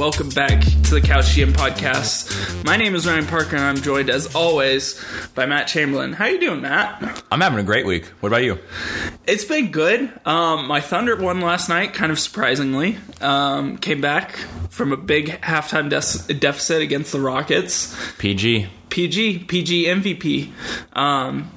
welcome back to the Couch GM podcast. My name is Ryan Parker, and I'm joined, as always, by Matt Chamberlain. How you doing, Matt? I'm having a great week. What about you? It's been good. Um, my Thunder won last night, kind of surprisingly. Um, came back from a big halftime de- deficit against the Rockets. PG. PG, PG MVP. Um,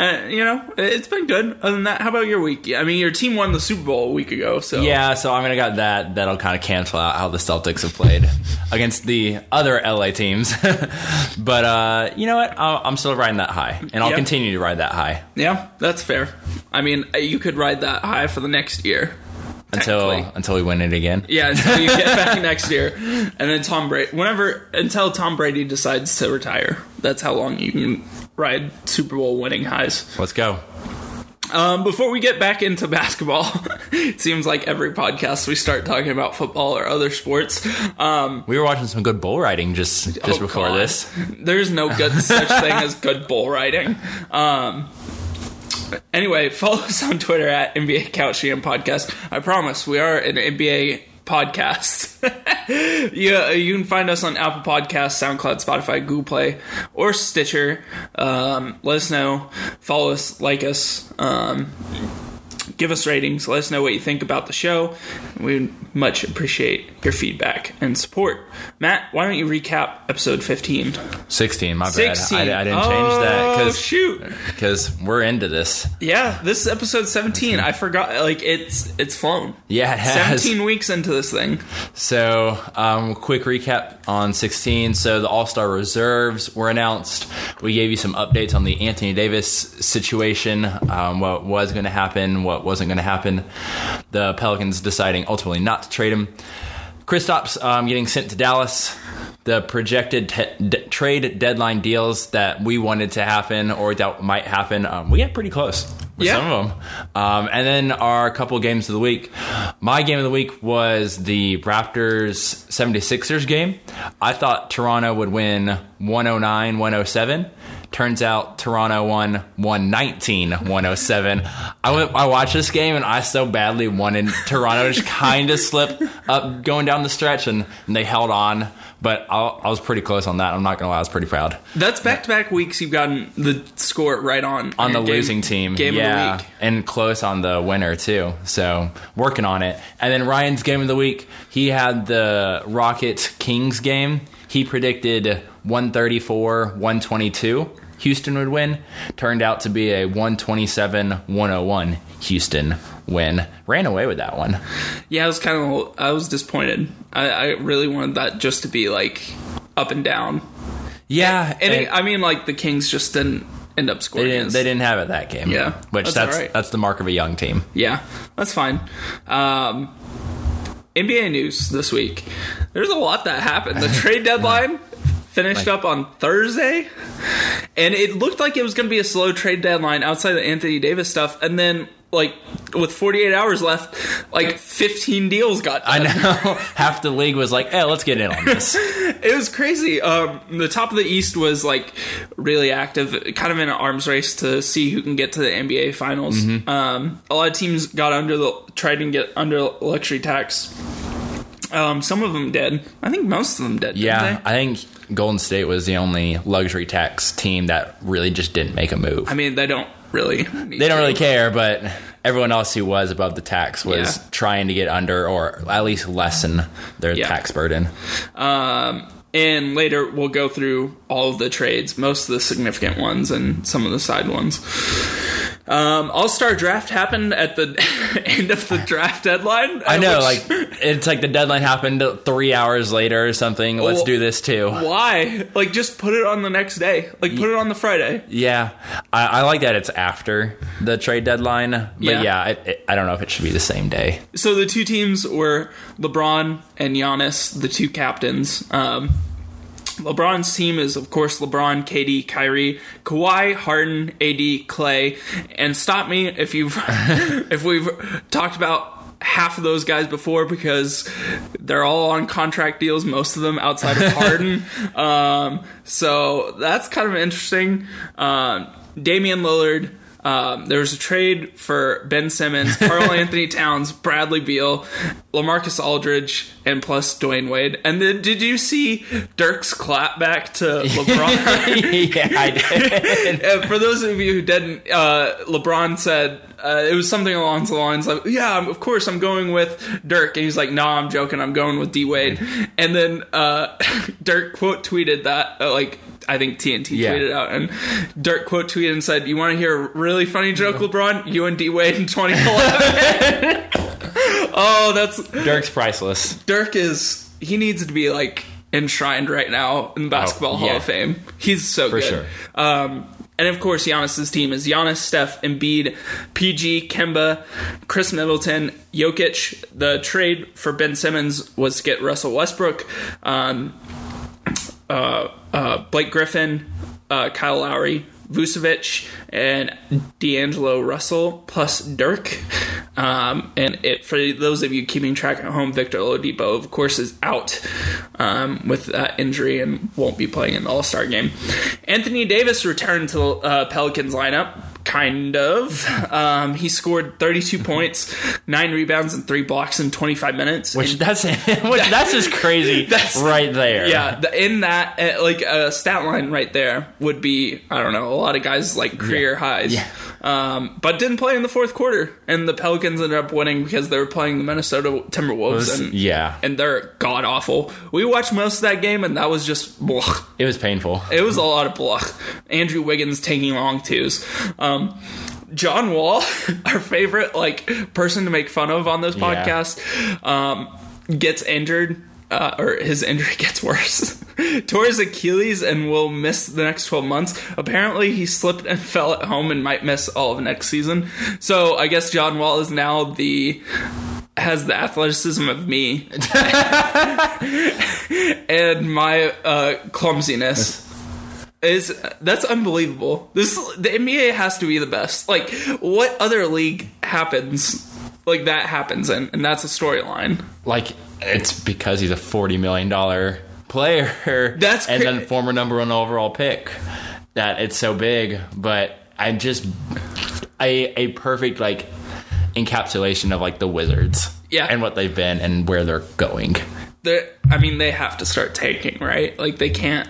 uh, you know, it's been good. Other than that, how about your week? I mean, your team won the Super Bowl a week ago, so Yeah, so I'm gonna got that. That'll kind of cancel out how the Celtics have played against the other LA teams. but uh, you know what? I'll, I'm still riding that high, and I'll Yep. continue to ride that high yeah, that's fair. I mean, you could ride that high for the next year. until until we win it again. Yeah, until you get back next year, and then Tom Brady. Whenever until Tom Brady decides to retire, that's how long you can ride Super Bowl winning highs. Let's go. Um, before we get back into basketball, it seems like every podcast we start talking about football or other sports. Um, We were watching some good bull riding just just oh before God. this. there's no good such thing as good bull riding. Um, anyway, follow us on Twitter at NBA Couch GM Podcast. I promise we are an NBA podcast. yeah, you can find us on Apple Podcasts, SoundCloud, Spotify, Google Play, or Stitcher. Um, let us know. Follow us, like us. Um, give us ratings. Let us know what you think about the show. We much appreciate your feedback and support. Matt, why don't you recap episode 15? 16, my bad. 16. I, I didn't change that Oh, because shoot. because we're into this. Yeah, this is episode 17. I forgot like it's it's flown. Yeah, it has. 17 weeks into this thing. So, um, quick recap on 16. So, the All Star reserves were announced. We gave you some updates on the Anthony Davis situation, um, what was going to happen, what wasn't going to happen. The Pelicans deciding ultimately not to trade him. Kristaps um, getting sent to Dallas. The projected te- trade deadline deals that we wanted to happen or that might happen, um, we got pretty close with Yeah. some of them. Um, and then our couple games of the week. My game of the week was the Raptors 76ers game. I thought Toronto would win 109 107. Turns out Toronto won 119 107. I went, I watched this game and I so badly wanted Toronto to just kind of slip up going down the stretch and, and they held on. But I, I was pretty close on that. I'm not going to lie, I was pretty proud. That's back to back weeks you've gotten the score right on on the game- losing team. Game yeah, of the week. and close on the winner too. So working on it. And then Ryan's game of the week, he had the Rockets Kings game. He predicted 134, 122. Houston would win. Turned out to be a 127, 101 Houston win. Ran away with that one. Yeah, I was kind of I was disappointed. I, I really wanted that just to be like up and down. Yeah, And and it, I mean, like the Kings just didn't end up they scoring. didn't. They didn't have it that game. Yeah, which that's that's alright. that's the mark of a young team. Yeah, that's fine. Um, NBA news this week. There's a lot that happened. The trade deadline finished up on Thursday, and it looked like it was going to be a slow trade deadline outside the Anthony Davis stuff, and then like with 48 hours left, like 15 deals got I know half the league was like, "Hey, let's get in on this." It was crazy. Um, the top of the East was like really active, kind of in an arms race to see who can get to the NBA Finals. Mm-hmm. Um, a lot of teams got under the tried to get under luxury tax. Um, some of them did. I think most of them did. Yeah? I think Golden State was the only luxury tax team that really just didn't make a move. I mean they don't really. they don't really care, but everyone else who was above the tax was Yeah. trying to get under or at least lessen their Yeah. tax burden. Um, and later we'll go through all of the trades, most of the significant ones and some of the side ones. Um, All Star Draft happened at the end of the draft deadline. I know, which- like it's like the deadline happened three hours later or something. Let's do this too. Why? Like, just put it on the next day. Like, put it on the Friday. Yeah, I, I like that it's after the trade deadline, but Yeah. yeah, it, it, I don't know if it should be the same day. So the two teams were LeBron and Giannis, the two captains. Um, LeBron's team is, of course, LeBron, KD, Kyrie, Kawhi, Harden, AD, Clay, and stop me if you've if we've talked about half of those guys before because they're all on contract deals, most of them outside of Harden. um, so that's kind of interesting. Um, Damian Lillard, Um, there was a trade for Ben Simmons, Carl Anthony Towns, Bradley Beal, Lamarcus Aldridge, and plus Dwyane Wade. And then did you see Dirk's clap back to LeBron? yeah, I did. For those of you who didn't, uh, LeBron said uh, it was something along the lines like, "Yeah, of course I'm going with Dirk," and he's like, "No, I'm joking. I'm going with D Wade." And then uh, Dirk quote tweeted that, uh, like I think TNT Yeah. tweeted out, and Dirk quote tweeted and said, "You want to hear a really funny joke, LeBron? You and D Wade in 2011." oh, that's Dirk's priceless. Dirk is he needs to be like enshrined right now in the Basketball Hall yeah. of Fame. He's so For good. sure. Um, and of course, Giannis's team is Giannis, Steph, Embiid, PG, Kemba, Khris Middleton, Jokic. The trade for Ben Simmons was to get Russell Westbrook, um, uh, uh, Blake Griffin, uh, Kyle Lowry, Vucevic, and D'Angelo Russell plus Dirk. Um, and it for those of you keeping track at home, Victor Oladipo, of course, is out um, with that injury and won't be playing in the All Star game. Anthony Davis returned to the uh, Pelicans lineup. Kind of. Um, he scored 32 points, nine rebounds, and three blocks in 25 minutes. Which And- that's which that's just crazy. That's- right there. yeah, in that, uh, like a stat line right there would be, I don't know, a lot of guys like career highs. Yeah. Um, but didn't play in the fourth quarter, and the Pelicans ended up winning because they were playing the Minnesota Timberwolves, was- and yeah. and they're god awful. We watched most of that game, and that was just blech. It was painful. It was a lot of bluff. Andrew Wiggins taking long twos. Um, John Wall, our favorite like person to make fun of on this Yeah. podcast, um, gets injured. Uh, or his injury gets worse. Tore his Achilles and will miss the next 12 months. Apparently, he slipped and fell at home and might miss all of next season. So, I guess John Wall is now the has the athleticism of me and my uh, clumsiness is that's unbelievable. This the NBA has to be the best. Like what other league happens like that happens in, and that's a storyline. Like it's because he's a forty million dollar player. That's and then former number one overall pick. That it's so big, but I just a a perfect like encapsulation of like the Wizards. Yeah. and what they've been and where they're going. They're, I mean, they have to start tanking, right? Like they can't.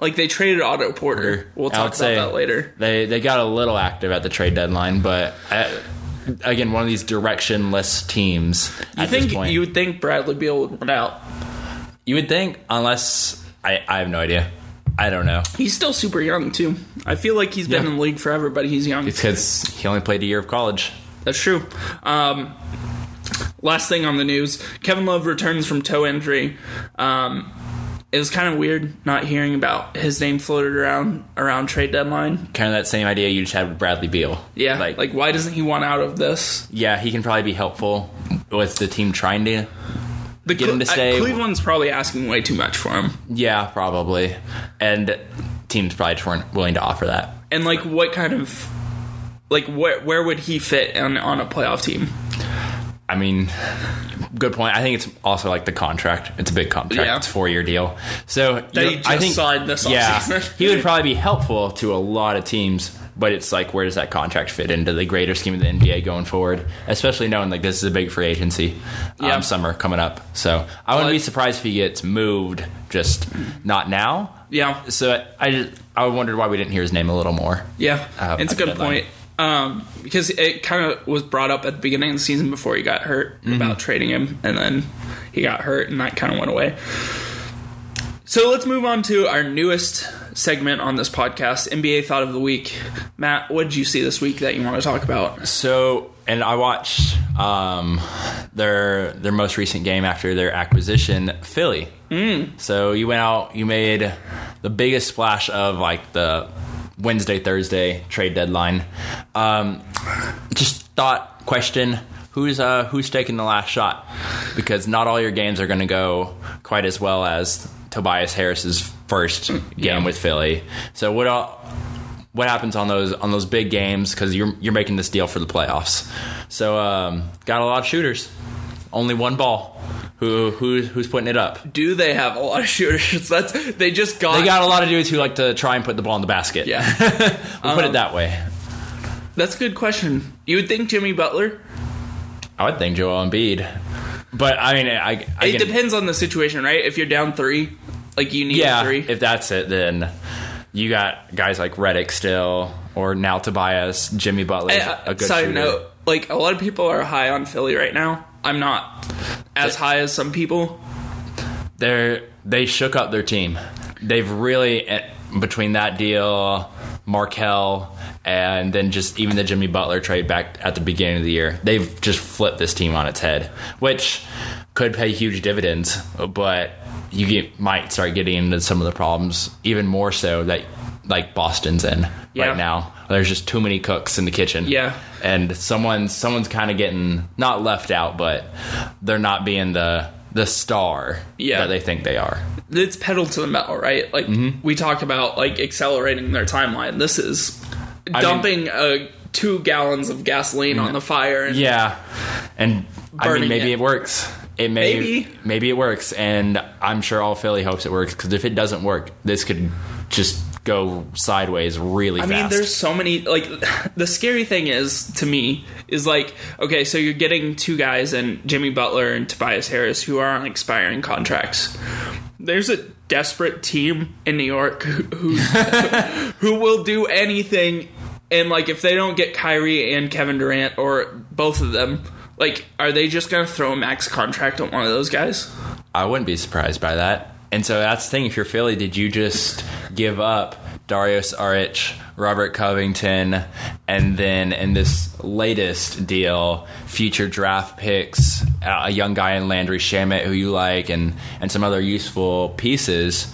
Like they traded Otto Porter. We'll talk about that later. They they got a little active at the trade deadline, but uh, again, one of these directionless teams. You think you would think Bradley Beal would run out? You would think, unless I, I have no idea. I don't know. He's still super young too. I feel like he's been Yeah. in the league forever, but he's young. Because he only played a year of college. That's true. Um, last thing on the news: Kevin Love returns from toe injury. Um, it was kind of weird not hearing about his name floated around around trade deadline. Kind of that same idea you just had with Bradley Beal. Yeah, Like, like, why doesn't he want out of this? yeah, he can probably be helpful with the team trying to. The Get him to Cle- uh, stay. Cleveland's probably asking way too much for him. Yeah, probably. And teams probably just weren't willing to offer that. And like, what kind of like where where would he fit on on a playoff team? I mean, good point. I think it's also like the contract. It's a big contract. Yeah. It's a four year deal. So just I think signed this yeah, he would probably be helpful to a lot of teams. But it's like, where does that contract fit into the greater scheme of the NBA going forward? Especially knowing like this is a big free agency um, Yeah. summer coming up. So I wouldn't Well, be surprised if he gets moved. Just not now. Yeah, So I just I wondered why we didn't hear his name a little more. Yeah, uh, it's a good deadline. point. Um, because it kind of was brought up at the beginning of the season before he got hurt Mm-hmm. about trading him, and then he got hurt, and that kind of went away. So let's move on to our newest segment on this podcast, NBA Thought of the Week. Matt, what did you see this week that you want to talk about? So, and I watched um, their their most recent game after their acquisition, Philly. Mm. So you went out, you made the biggest splash of like the Wednesday Thursday trade deadline. Um, just thought question. Who's uh, who's taking the last shot? Because not all your games are going to go quite as well as Tobias Harris's first game Yeah. with Philly. So what all, what happens on those on those big games because you're you're making this deal for the playoffs. So um, got a lot of shooters, only one ball. Who who who's putting it up? Do they have a lot of shooters? That's they just got. They got a lot of dudes who like to try and put the ball in the basket. yeah. we'll put Um, it that way. That's a good question. You would think Jimmy Butler. I would think Joel Embiid, but I mean, I, I It can- depends on the situation, right? If you're down three, like you need Yeah, three. if that's it, then you got guys like Redick still, or now Tobias, Jimmy Butler, Uh, a good side shooter. note, like a lot of people are high on Philly right now. I'm not as high as some people. They're they shook up their team. They've really eh, between that deal, Markelle, and then just even the Jimmy Butler trade back at the beginning of the year, they've just flipped this team on its head, which could pay huge dividends. But you get, might start getting into some of the problems, even more so that like Boston's in Yeah. right now. There's just too many cooks in the kitchen. Yeah. and someone's someone's kind of getting not left out, but they're not being the the star Yeah. that they think they are. It's pedal to the metal, right? Like Mm-hmm. we talked about, like accelerating their timeline. This is I mean- dumping uh, two gallons of gasoline on the fire. And Yeah, and I mean maybe it. it, works. It may Maybe. maybe it works, and I'm sure all Philly hopes it works because if it doesn't work, this could just go sideways really fast. I fast. mean, there's so many. Like, the scary thing is to me is like, okay, so you're getting two guys and Jimmy Butler and Tobias Harris who are on expiring contracts. There's a desperate team in New York who who, who will do anything, and like if they don't get Kyrie and Kevin Durant or both of them, like, are they just gonna throw a max contract on one of those guys? I wouldn't be surprised by that. And so that's the thing. If you're Philly, did you just give up Dario Saric, Robert Covington, and then in this latest deal, future draft picks, a young guy in Landry Shamet who you like, and and some other useful pieces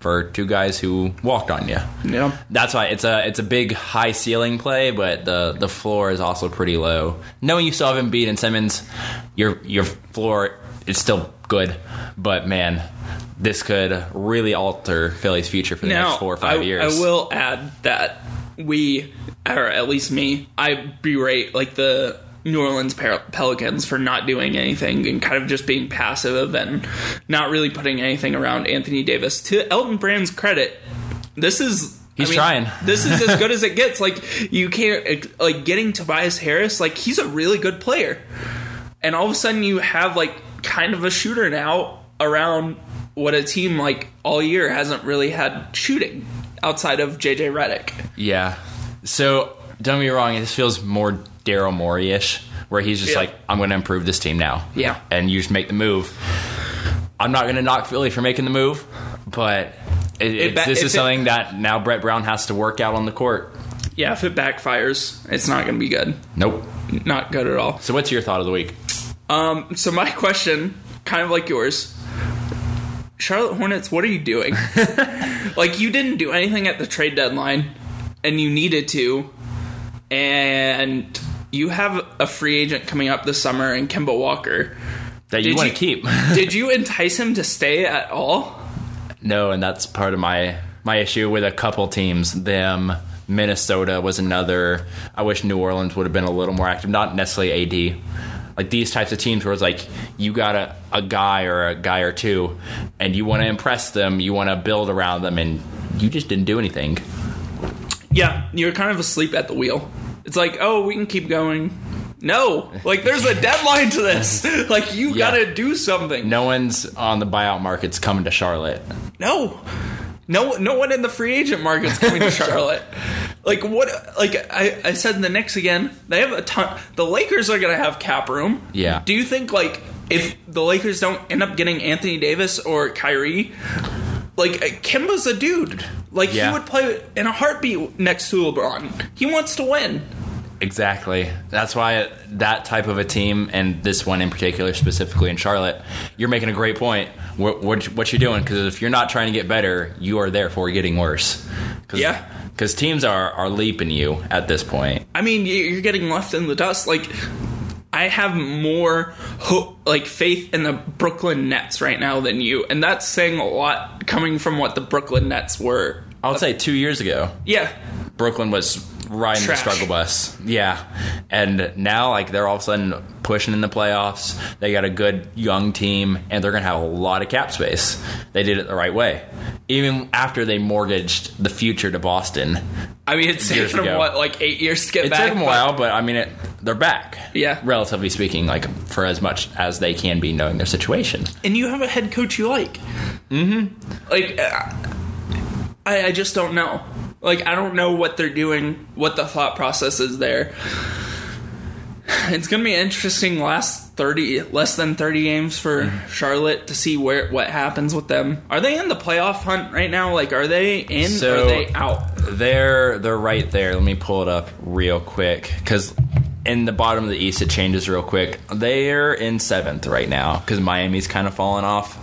for two guys who walked on you? Yeah. That's why it's a it's a big high ceiling play, but the the floor is also pretty low. Knowing you still have Embiid and Simmons, your your floor is still good, but man, this could really alter Philly's future for the now, next four or five I, years. I will add that we, or at least me, I berate like the New Orleans Pelicans for not doing anything and kind of just being passive and not really putting anything around Anthony Davis. To Elton Brand's credit, this is. He's trying. this is as good as it gets. Like you can't like getting Tobias Harris. Like he's a really good player, and all of a sudden you have like kind of a shooter now around what a team like all year hasn't really had shooting outside of JJ Redick. Yeah. So don't get me wrong, this feels more Daryl Morey ish, where he's just Yeah. like, I'm going to improve this team now. Yeah. And you just make the move. I'm not going to knock Philly for making the move, but it, ba- this is it- something that now Brett Brown has to work out on the court. Yeah, if it backfires, it's not going to be good. Nope. Not good at all. So what's your thought of the week? Um, so my question, kind of like yours, Charlotte Hornets, what are you doing? like you didn't do anything at the trade deadline, and you needed to, and you have a free agent coming up this summer in Kemba Walker. That you Did want you- to keep? Did you entice him to stay at all? no, and that's part of my my issue with a couple teams. Them, Minnesota was another. I wish New Orleans would have been a little more active. Not necessarily AD. Like these types of teams where it's like you got a, a guy or a guy or two, and you want to impress them, you want to build around them, and you just didn't do anything. Yeah, you're kind of asleep at the wheel. It's like, oh, we can keep going. No, like there's a deadline to this. Like you Yeah. gotta do something. No one's on the buyout market's coming to Charlotte. No, no, no one in the free agent market's coming to Charlotte. Like what? Like I, I said, the Knicks again. They have a ton. The Lakers are gonna have cap room. Yeah. Do you think like if the Lakers don't end up getting Anthony Davis or Kyrie, like uh, Kemba's a dude. Like Yeah. he would play in a heartbeat next to LeBron. He wants to win. Exactly. That's why that type of a team, and this one in particular, specifically in Charlotte, you're making a great point. What, what, what you're doing, because if you're not trying to get better, you are therefore getting worse. Cause, Yeah. Because teams are, are leaping you at this point. I mean, you- you're getting left in the dust. Like, I have more hope, like faith in the Brooklyn Nets right now than you, and that's saying a lot coming from what the Brooklyn Nets were. I would say two years ago, Yeah, Brooklyn was riding Trash. the struggle bus. Yeah. And now, like, they're all of a sudden pushing in the playoffs. They got a good young team, and they're going to have a lot of cap space. They did it the right way. Even after they mortgaged the future to Boston, I mean, it's taken them what, like eight years to get It back. took them a while, but I mean, it, they're back. Yeah. relatively speaking, like for as much as they can be, knowing their situation. and you have a head coach you like. Mm-hmm. Like, uh, I, I just don't know. Like, I don't know what they're doing, what the thought process is there. It's gonna be interesting last thirty, less than thirty games for mm-hmm. Charlotte to see where what happens with them. Are they in the playoff hunt right now? Like, are they in or are they out? They're they're right there. Let me pull it up real quick because in the bottom of the East it changes real quick. They're in seventh right now because Miami's kind of fallen off,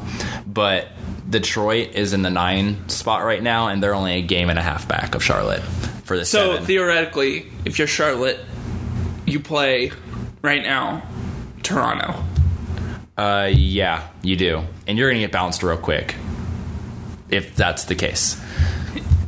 but Detroit is in the nine spot right now, and they're only a game and a half back of Charlotte for the So seven. theoretically, if you're Charlotte, you play right now Toronto. Uh, yeah, you do, and you're gonna get bounced real quick if that's the case.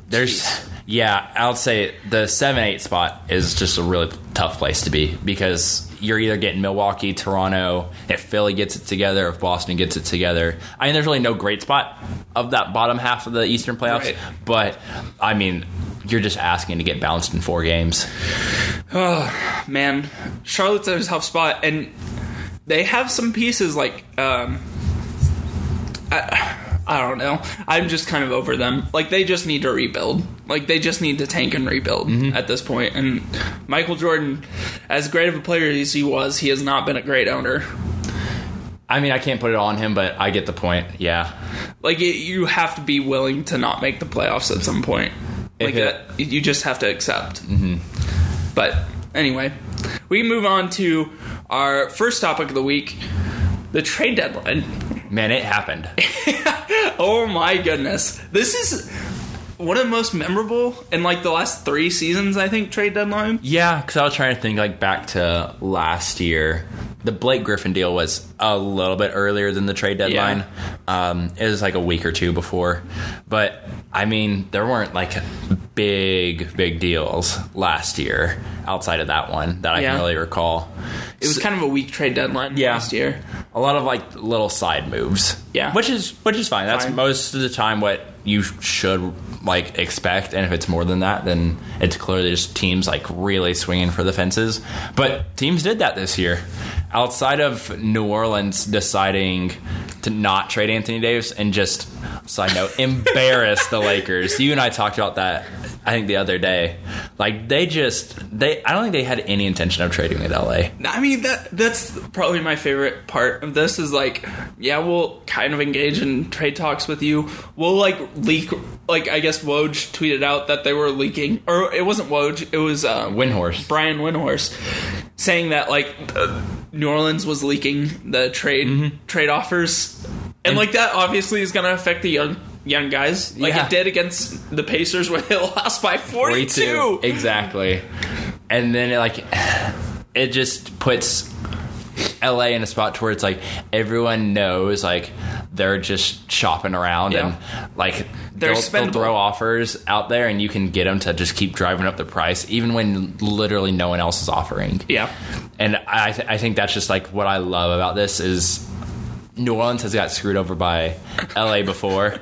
There's, Jeez. yeah, I'll say the seven eight spot is just a really tough place to be because you're either getting Milwaukee, Toronto, if Philly gets it together, if Boston gets it together. I mean, there's really no great spot of that bottom half of the Eastern playoffs, Right. but I mean, you're just asking to get bounced in four games. Oh, man, Charlotte's in a tough spot, and they have some pieces like um, I, I don't know. I'm just kind of over them. Like they just need to rebuild. Like they just need to tank and rebuild at this point. And Michael Jordan, as great of a player as he was, he has not been a great owner. I mean, I can't put it all on him, but I get the point. Yeah. Like it, you have to be willing to not make the playoffs at some point. Like it- that, you just have to accept. Mm-hmm. But anyway, we move on to our first topic of the week: the trade deadline. Man, it happened. Oh my goodness, this is one of the most memorable in like the last three seasons. I think trade deadline. Yeah, because I was trying to think like back to last year. The Blake Griffin deal was a little bit earlier than the trade deadline. Um, it was like a week or two before, but I mean, there weren't like big, big deals last year outside of that one that I Yeah. can really recall. It was kind of a weak trade deadline Yeah. last year. A lot of like little side moves. Yeah. which is which is fine. That's Fine. most of the time what you should like expect. And if it's more than that, then it's clearly just teams like really swinging for the fences. But teams did that this year. Outside of New Orleans deciding to not trade Anthony Davis and just side note embarrass the Lakers. You and I talked about that. I think the other day, like they just they. I don't think they had any intention of trading with LA. I mean that that's probably my favorite part of this is like yeah we'll kind of engage in trade talks with you we'll like leak like I guess Woj tweeted out that they were leaking or it wasn't Woj it was um, Windhorst. Brian Windhorst saying that like uh, New Orleans was leaking the trade Mm-hmm. trade offers and, like that obviously is going to affect the young young guys like Yeah. it did against the Pacers where they lost by 42, Exactly. And then it like it just puts LA in a spot to where it's like everyone knows like they're just shopping around Yeah. and like They're they'll, they'll throw offers out there and you can get them to just keep driving up the price even when literally no one else is offering. yeah And I, th- I think that's just like what I love about this is New Orleans has got screwed over by LA before.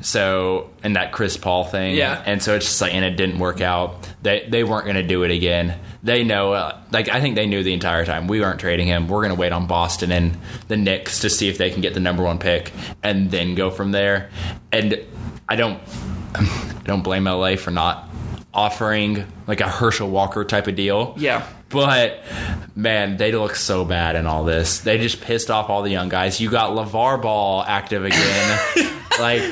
so, and that Chris Paul thing. Yeah. And so it's just like, and it didn't work out. They, they weren't going to do it again. They know, uh, like, I think they knew the entire time we weren't trading him. We're going to wait on Boston and the Knicks to see if they can get the number one pick and then go from there. And I don't, I don't blame LA for not offering like a Herschel Walker type of deal. yeah But man, they look so bad in all this. They just pissed off all the young guys. You got LaVar Ball active again. like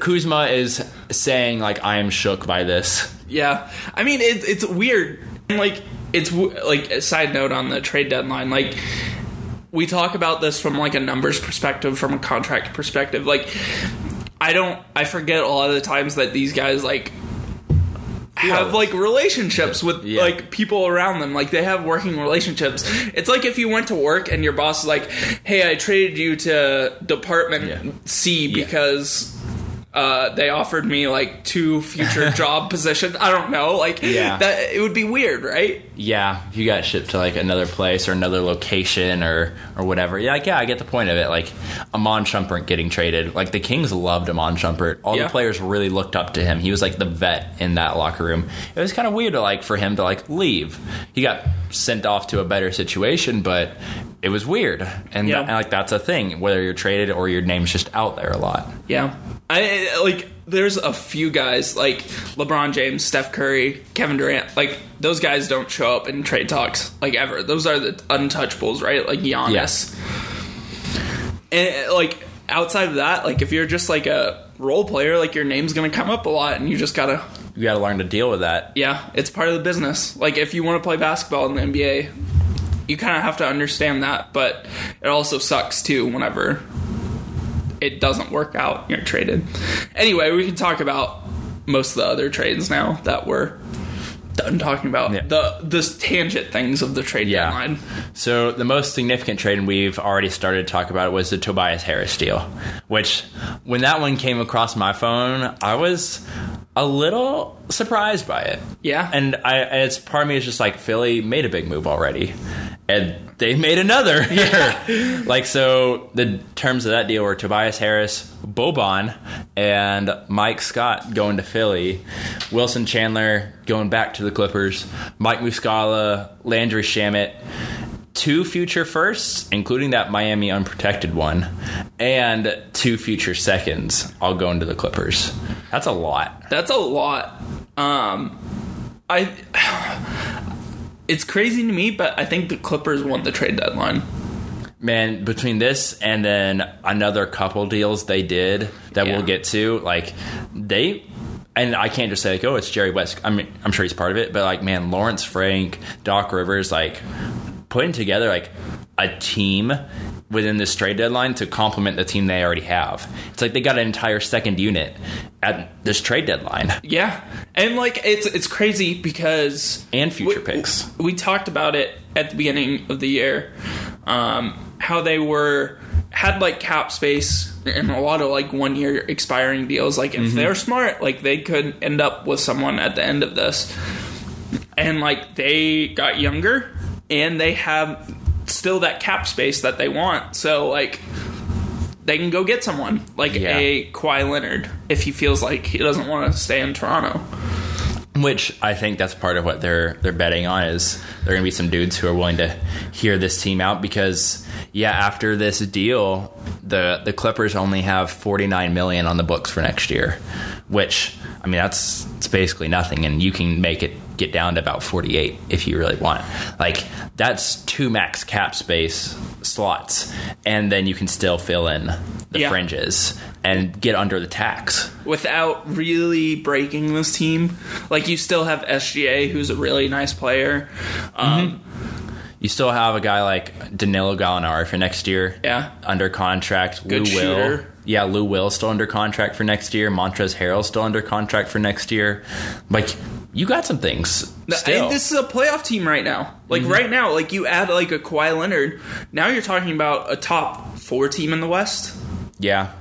Kuzma is saying like I am shook by this. Yeah, I mean it, it's weird. Like it's like a side note on the trade deadline. Like we talk about this from like a numbers perspective, from a contract perspective. Like I don't, I forget a lot of the times that these guys like have like relationships with Yeah. like people around them like they have working relationships it's like if you went to work and your boss is like hey i traded you to department Yeah. c because uh, they offered me like two future job positions. I don't know, like Yeah. that it would be weird, right? Yeah, if you got shipped to like another place or another location or or whatever. Yeah, like yeah, I get the point of it. Like Iman Shumpert getting traded. Like the Kings loved Iman Shumpert. All Yeah. the players really looked up to him. He was like the vet in that locker room. It was kind of weird to like for him to like leave. He got sent off to a better situation, but it was weird. And, Yeah. and like that's a thing, whether you're traded or your name's just out there a lot. Yeah. I like there's a few guys like LeBron James, Steph Curry, Kevin Durant, like those guys don't show up in trade talks like ever. Those are the untouchables, right? Like Giannis. Yes. And like outside of that, like if you're just like a role player, like your name's going to come up a lot and you just got to You got to learn to deal with that. yeah, it's part of the business. Like if you want to play basketball in the NBA, you kind of have to understand that, but it also sucks too whenever it doesn't work out you're traded. Anyway, we can talk about most of the other trades now that we're done talking about Yeah. the the tangent things of the trade Yeah. deadline. So the most significant trade, and we've already started to talk about was the Tobias Harris deal. Which, when that one came across my phone, I was a little surprised by it. Yeah. and I, it's part of me is just like Philly made a big move already, and they made another. Yeah, like so. The terms of that deal were Tobias Harris, Boban, and Mike Scott going to Philly, Wilson Chandler going back to the Clippers, Mike Muscala, Landry Shamet. Two future firsts, including that Miami unprotected one, and two future seconds, all going to the Clippers. That's a lot. That's a lot. Um, I. It's crazy to me, but I think the Clippers won the trade deadline. Man, between this and then another couple deals they did that Yeah. we'll get to, like they and I can't just say like, oh, it's Jerry West. I mean, I'm sure he's part of it, but like, man, Lawrence Frank, Doc Rivers, like putting together like a team within this trade deadline to complement the team they already have. It's like they got an entire second unit at this trade deadline Yeah, and like it's it's crazy because and future we, picks. We talked about it at the beginning of the year, um, how they were had like cap space and a lot of like one year expiring deals. Like if they're smart, like they could end up with someone at the end of this, and like they got younger and they have still that cap space that they want. So like. They can go get someone like Yeah. a Kawhi Leonard if he feels like he doesn't want to stay in Toronto. Which I think that's part of what they're they're betting on is there are going to be some dudes who are willing to hear this team out because yeah, after this deal, the the Clippers only have 49 million on the books for next year, which I mean that's it's basically nothing and you can make it get down to about 48 if you really want. Like that's two max cap space slots and then you can still fill in the Yeah. fringes and get under the tax. without really breaking this team. Like you still have SGA, who's a really nice player. Um, You still have a guy like Danilo Gallinari for next year. Yeah. Under contract. Good Lou shooter. Will. Yeah, Lou Will still under contract for next year. Montrez Harrell still under contract for next year. Like, you got some things. Still. This is a playoff team right now. Like mm-hmm. right now, like you add like a Kawhi Leonard. Now you're talking about a top four team in the West. yeah.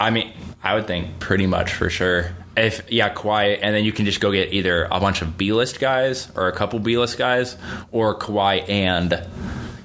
I mean, I would think pretty much for sure. If yeah, Kawhi, and then you can just go get either a bunch of B list guys or a couple B list guys, or Kawhi and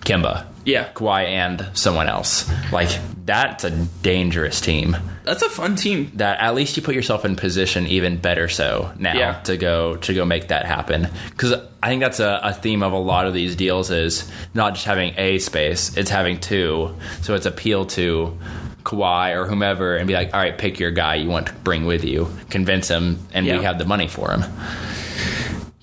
Kemba. Yeah, Kawhi and someone else. Like that's a dangerous team. that's a fun team. that at least you put yourself in position even better so now Yeah. to go to go make that happen because i think that's a, a theme of a lot of these deals is not just having a space it's having two so it's appeal to Kawhi or whomever and be like all right pick your guy you want to bring with you convince him and Yeah. we have the money for him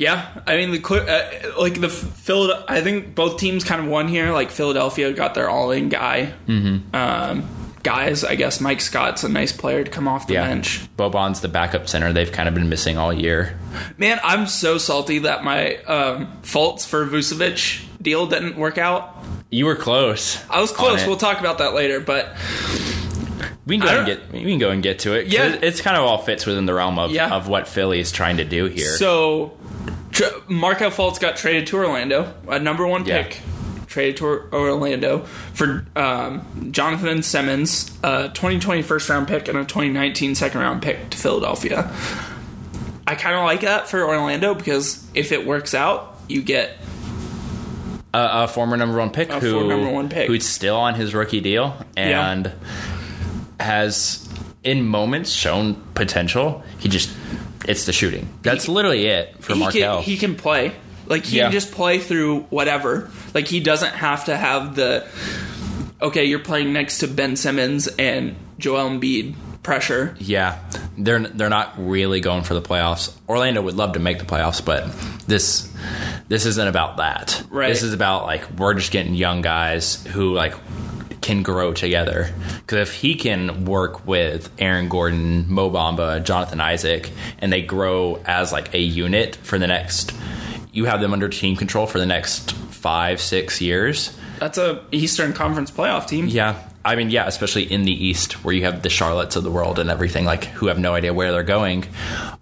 Yeah, I mean the uh, like the Philadelphia. I think both teams kind of won here. Like Philadelphia got their all-in guy. Mm-hmm. Um, guys, I guess Mike Scott's a nice player to come off the yeah bench. Boban's the backup center they've kind of been missing all year Man, I'm so salty that my um, Fultz for Vucevic deal didn't work out. you were close I was close. We'll talk about that later, but we can go and get we can go and get to it Yeah. it- it's kind of all fits within the realm of, Yeah. of what Philly's trying to do here so tr- Markelle Fultz got traded to Orlando, a number one Yeah. pick traded to Orlando for um, Jonathan Simmons, a 2020 first round pick, and a 2019 second round pick to Philadelphia. I kind of like that for Orlando because if it works out, you get a, a former number one pick A who former number one pick. who's still on his rookie deal and has in moments shown potential. He just it's the shooting. That's literally it for he Markelle. can, he can play. Like he Yeah. can just play through whatever. Like he doesn't have to have the okay, you're playing next to Ben Simmons and Joel Embiid pressure. yeah, they're they're not really going for the playoffs. Orlando would love to make the playoffs, but this this isn't about that. Right. This is about like we're just getting young guys who like can grow together. Because if he can work with Aaron Gordon, Mo Bamba, Jonathan Isaac, and they grow as like a unit for the next, you have them under team control for the next five, six years. That's a Eastern Conference playoff team. Yeah. I mean, yeah, especially in the East where you have the Charlottes of the world and everything, like who have no idea where they're going.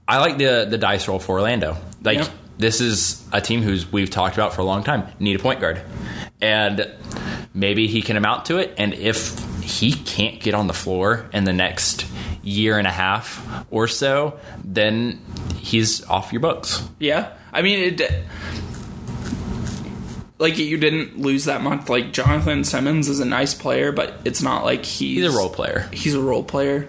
I like the the dice roll for Orlando. Like Yeah. this is a team who's we've talked about for a long time. Need a point guard. And maybe he can amount to it. And if he can't get on the floor in the next year and a half or so, then he's off your books. Yeah. I mean, it, like you didn't lose that month. Like Jonathan Simmons is a nice player, but it's not like he's, He's a role player. He's a role player.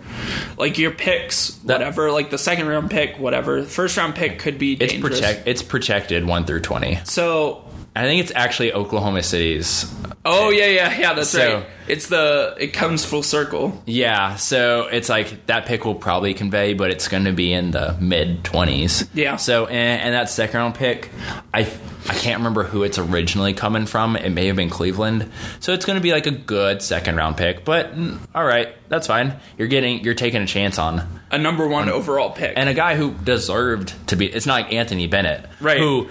Like your picks, That- whatever. Like the second round pick, whatever. First round pick could be It's protect it's protected one through twenty. So, I think it's actually Oklahoma City's oh yeah, yeah, yeah. That's So- right. It's the it comes full circle. Yeah, so it's like that pick will probably convey, but it's going to be in the mid twenties. Yeah. So and, and that second round pick, I I can't remember who it's originally coming from. It may have been Cleveland. So it's going to be like a good second round pick. But mm, all right, that's fine. You're getting you're taking a chance on A number one overall pick. and a guy who deserved to be. It's not like Anthony Bennett, Right. Who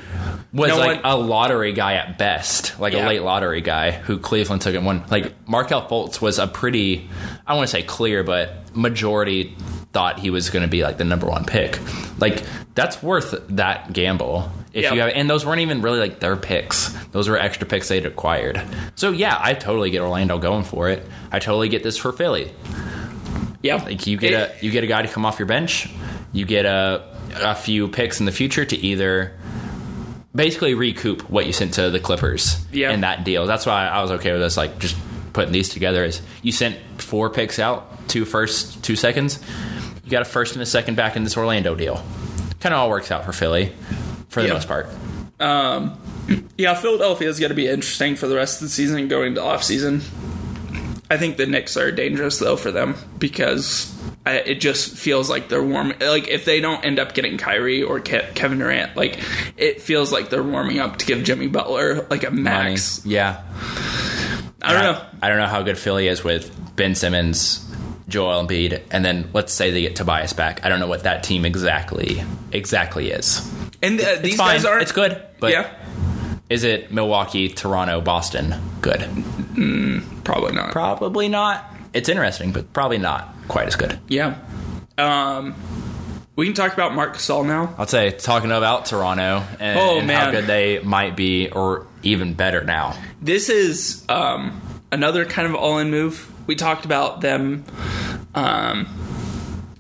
was No like one- a lottery guy at best, like Yeah. a late lottery guy who Cleveland took and won. Like Markelle Fultz was a pretty, I want to say clear, but majority thought he was going to be like the number one pick. Like that's worth that gamble. If Yeah. you have, and those weren't even really like their picks; those were extra picks they'd acquired. So yeah, I totally get Orlando going for it. I totally get this for Philly. yeah. Like you get a you get a guy to come off your bench, you get a a few picks in the future to either basically recoup what you sent to the Clippers Yeah. in that deal. That's why I was okay with this. Like just putting these together is you sent four picks out, two first, two seconds. You got a first and a second back in this Orlando deal. Kind of all works out for Philly for the Yeah. most part. Um, yeah, Philadelphia is going to be interesting for the rest of the season going to off season. I think the Knicks are dangerous though for them because I, it just feels like they're warm. Like if they don't end up getting Kyrie or Ke- Kevin Durant, like it feels like they're warming up to give Jimmy Butler like a Money. max. Yeah. I don't know. I don't know how good Philly is with Ben Simmons, Joel Embiid, and then let's say they get Tobias back. I don't know what that team exactly exactly is. And uh, these fine. guys aren't. It's good, but yeah, is it Milwaukee, Toronto, Boston? Good. Mm, probably not. Probably not. It's interesting, but probably not quite as good. yeah. Um, we can talk about Marc Gasol now. I'll say talking about Toronto and, Oh, and how good they might be, or even better now. This is um, another kind of all-in move. We talked about them um,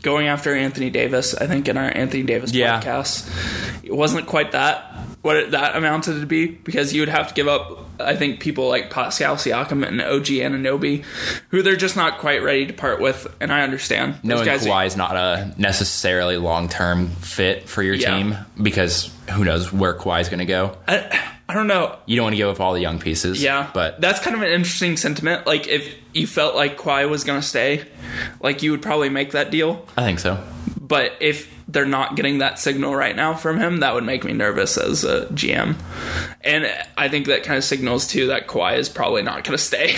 going after Anthony Davis. I think in our Anthony Davis Yeah. podcast, it wasn't quite that what it, that amounted to be because you would have to give up. I think people like Pascal Siakam and OG Anunoby, who they're just not quite ready to part with, and I understand. Those Knowing guys- Kawhi is not a necessarily long term fit for your Yeah. team because who knows where Kawhi is going to go. I, I don't know. You don't want to give up all the young pieces. Yeah, but that's kind of an interesting sentiment. Like if you felt like Kawhi was going to stay, like you would probably make that deal. I think so. But if they're not getting that signal right now from him, that would make me nervous as a GM. And I think that kind of signals too that Kawhi is probably not going to stay.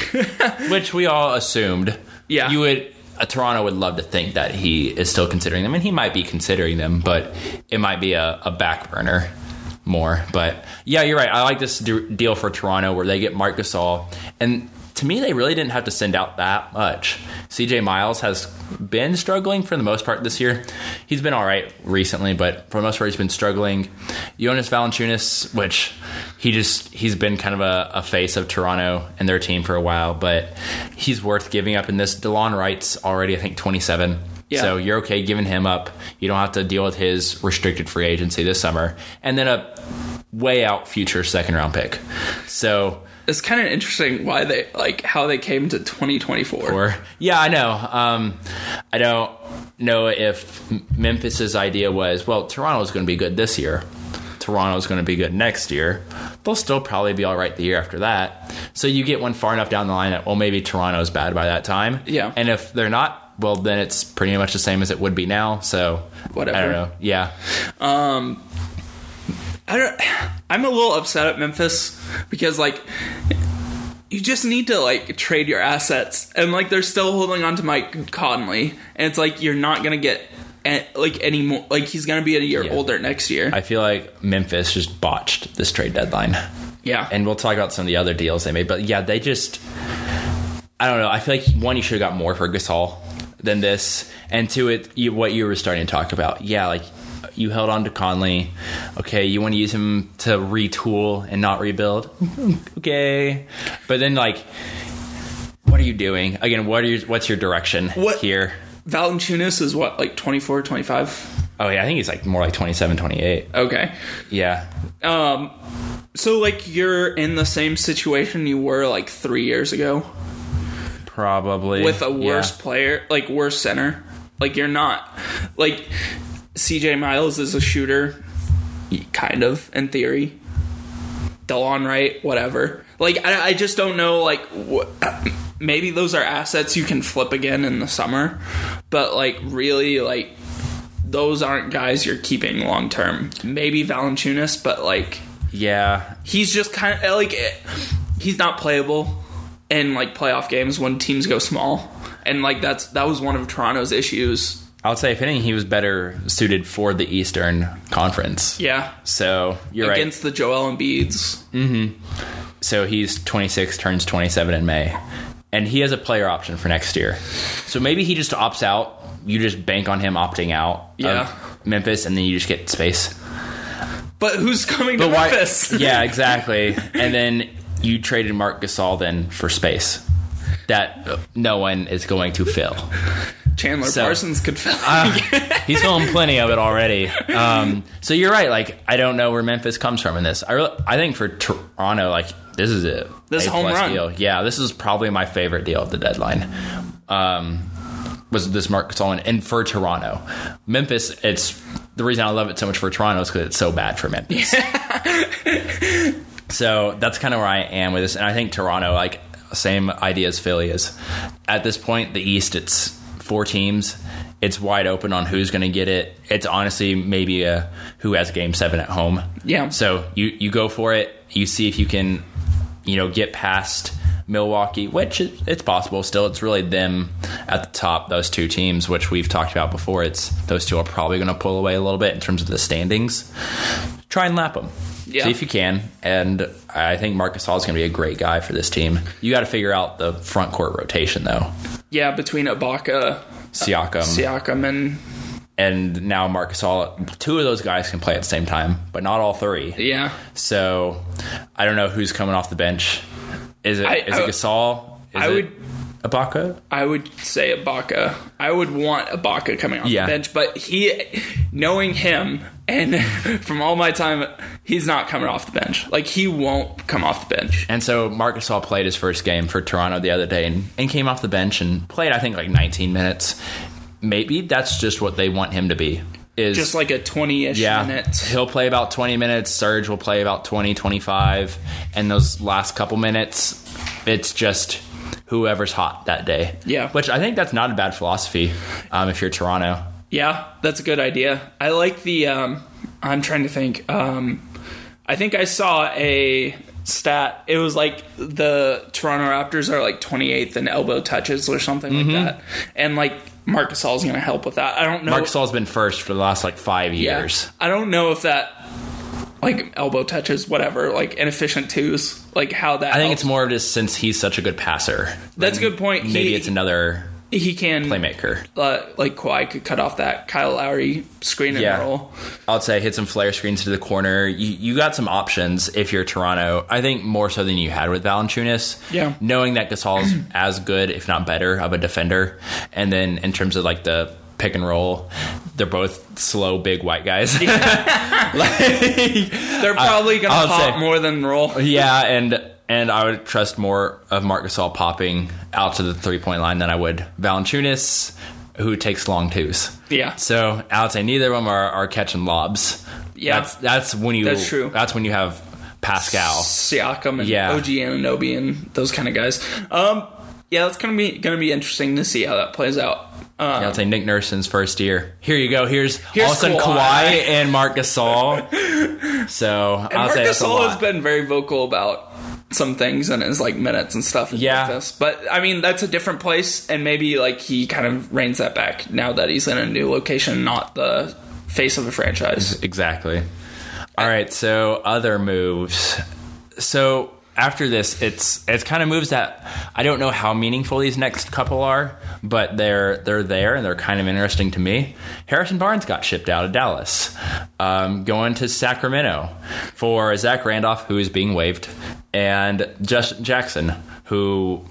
Which we all assumed. Yeah. You would. Uh, Toronto would love to think that he is still considering them, and he might be considering them, but it might be a, a back burner more. But yeah, you're right. I like this deal for Toronto where they get Marc Gasol, and to me, they really didn't have to send out that much. CJ Miles has been struggling for the most part this year. He's been all right recently, but for the most part, he's been struggling. Jonas Valanciunas, which he just he's been kind of a, a face of Toronto and their team for a while, but he's worth giving up in this. Delon Wright's already, I think, twenty seven. Yeah. So you're okay giving him up. You don't have to deal with his restricted free agency this summer, and then a way out future second round pick. So It's kind of interesting why they like how they came to 2024. or yeah, I know. Um, I don't know if M- Memphis's idea was well, Toronto's going to be good this year. Toronto's going to be good next year. They'll still probably be all right the year after that. So you get one far enough down the line that well, maybe Toronto's bad by that time. Yeah. And if they're not, well, then it's pretty much the same as it would be now. So Whatever. I don't know. Yeah. Um, I don't. I'm a little upset at Memphis because like you just need to like trade your assets, and like they're still holding on to Mike Conley, and it's like you're not gonna get eh, like any more. Like he's gonna be a year Yeah. older next year. I feel like Memphis just botched this trade deadline. yeah, and we'll talk about some of the other deals they made. But yeah, they just I don't know. I feel like one, you should have got more for Gasol than this, and two, it you, what you were starting to talk about. Yeah, like you held on to Conley. Okay, you want to use him to retool and not rebuild. okay, but then like, what are you doing again? What are your, what's your direction What- here? Valanciunas is what like 24, 25? Oh yeah, I think he's like more like 27, 28. Okay. Yeah, Um. So like you're in the same situation you were like three years ago probably with a Yeah. worse player, like worse center. Like you're not like CJ Miles is a shooter, kind of in theory. Delon Wright, whatever. Like I, I just don't know. Like wh- maybe those are assets you can flip again in the summer, but like really, like those aren't guys you're keeping long term. Maybe Valanciunas, but like Yeah, he's just kind of like eh, he's not playable in like playoff games when teams go small, and like that's that was one of Toronto's issues. I would say if anything, he was better suited for the Eastern Conference. Yeah, So you're against the Joel Embiid's. right. So he's 26, turns 27 in May, and he has a player option for next year. So maybe he just opts out. You just bank on him opting out. Yeah. Memphis, and then you just get space. But who's coming to But why- Memphis? yeah, exactly. And then you traded Marc Gasol then for space that no one is going to fill. Chandler So- Parsons could fill. He's filling plenty of it already. Um, so you're right. Like I don't know where Memphis comes from in this. I really, I think for Toronto, like this is it. This A home run. deal. Yeah, this is probably my favorite deal of the deadline. Um, was this Marc Gasol and- and for Toronto, Memphis? It's the reason I love it so much for Toronto is because it's so bad for Memphis. so that's kind of where I am with this, and I think Toronto, like same idea as Philly is. At this point, the East, it's four teams. It's wide open on who's going to get it. It's honestly maybe a who has Game Seven at home. Yeah. So you you go for it. You see if you can, you know, get past Milwaukee, which is, it's possible. Still, it's really them at the top. Those two teams, which we've talked about before. It's those two are probably going to pull away a little bit in terms of the standings. Try and lap them. Yeah. See if you can. And I think Marc Gasol is going to be a great guy for this team. You got to figure out the front court rotation though. yeah, between Ibaka, Siakam Siakam, and and now Marc Gasol Two of those guys can play at the same time, but not all three. yeah, So I don't know who's coming off the bench. Is it I- is I- it Gasol? Is I it would- Ibaka. I would say Ibaka. I would want Ibaka coming off Yeah. the bench, but he, knowing him, and from all my time, he's not coming off the bench. Like he won't come off the bench. And so Marc Gasol played his first game for Toronto the other day and, and came off the bench and played I think like 19 minutes. Maybe that's just what they want him to be. Is Just like a twenty-ish yeah, minutes. he'll play about 20 minutes. Serge will play about 20, 25. And those last couple minutes, it's just whoever's hot that day. Yeah. Which I think that's not a bad philosophy um, if you're Toronto. Yeah, that's a good idea. I like the. Um, I'm trying to think. Um, I think I saw a stat. It was like the Toronto Raptors are like 28th in elbow touches or something Mm-hmm. like that, and like Marc Gasol's going to help with that. I don't know. Marc Gasol's been first for the last like five yeah, years. I don't know if that like elbow touches, whatever, like inefficient twos. like how that. I think helps. it's more of just since he's such a good passer. That's a good point. Maybe He- it's another he can playmaker. Uh, like Kawhi could cut off that Kyle Lowry screen and Yeah. roll. I'd say hit some flare screens to the corner. You, you got some options if you're Toronto. I think more so than you had with Valanciunas. Yeah. Knowing that Gasol's as good, if not better, of a defender, and then in terms of like the pick and roll, they're both slow, big white guys. They're probably gonna would pop say- more than roll. yeah, and and I would trust more of Marc Gasol popping out to the three point line than I would Valanciunas, who takes long twos. Yeah. So I would say neither of them are, are catching lobs. Yeah. that's that's when you That's true. That's when you have Pascal. Siakam and Yeah. OG Anunoby and those kind of guys. Um, yeah, it's gonna be gonna be interesting to see how that plays out. Uh, Yeah, I'd say Nick Nurse's first year. Here you go. Here's, Here's all of a sudden Kawhi. Kawhi, and Marc Gasol. So and I'll Marc say Gasol has been very vocal about some things and his like minutes and stuff. In Yeah. Memphis. but I mean that's a different place, and maybe like he kind of reins that back now that he's in a new location, not the face of a franchise. Exactly. All right, so other moves. So after this, it's it's kind of moves that I don't know how meaningful these next couple are, but they're they're there and they're kind of interesting to me. Harrison Barnes got shipped out of Dallas, um, going to Sacramento for Zach Randolph, who is being waived, and Justin Jackson, who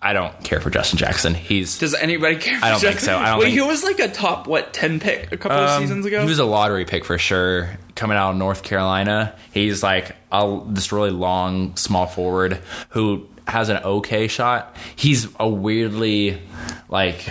I don't care for Justin Jackson. He's Does anybody care? For I don't think Jackson? so. I don't Wait, think- he was like a top what ten pick a couple of Um, seasons ago. He was a lottery pick for sure. Coming out of North Carolina, he's like a, this really long, small forward who has an okay shot. He's a weirdly like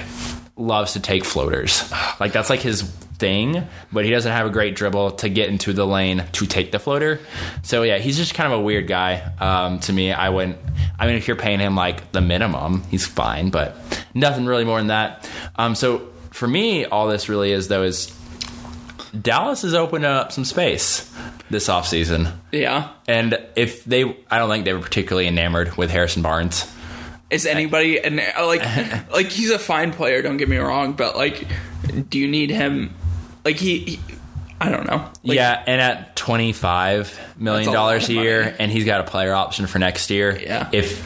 loves to take floaters. Like that's like his thing, but he doesn't have a great dribble to get into the lane to take the floater. So yeah, he's just kind of a weird guy um, to me. I wouldn't. I mean, if you're paying him like the minimum, he's fine, but nothing really more than that. Um, so for me, all this really is though is Dallas has opened up some space this offseason. yeah. And if they, I don't think they were particularly enamored with Harrison Barnes. Is anybody and uh, like like he's a fine player? Don't get me wrong, but like, do you need him? Like he, he I don't know. Like, yeah, and at twenty five million dollars a a year, and he's got a player option for next year. Yeah. if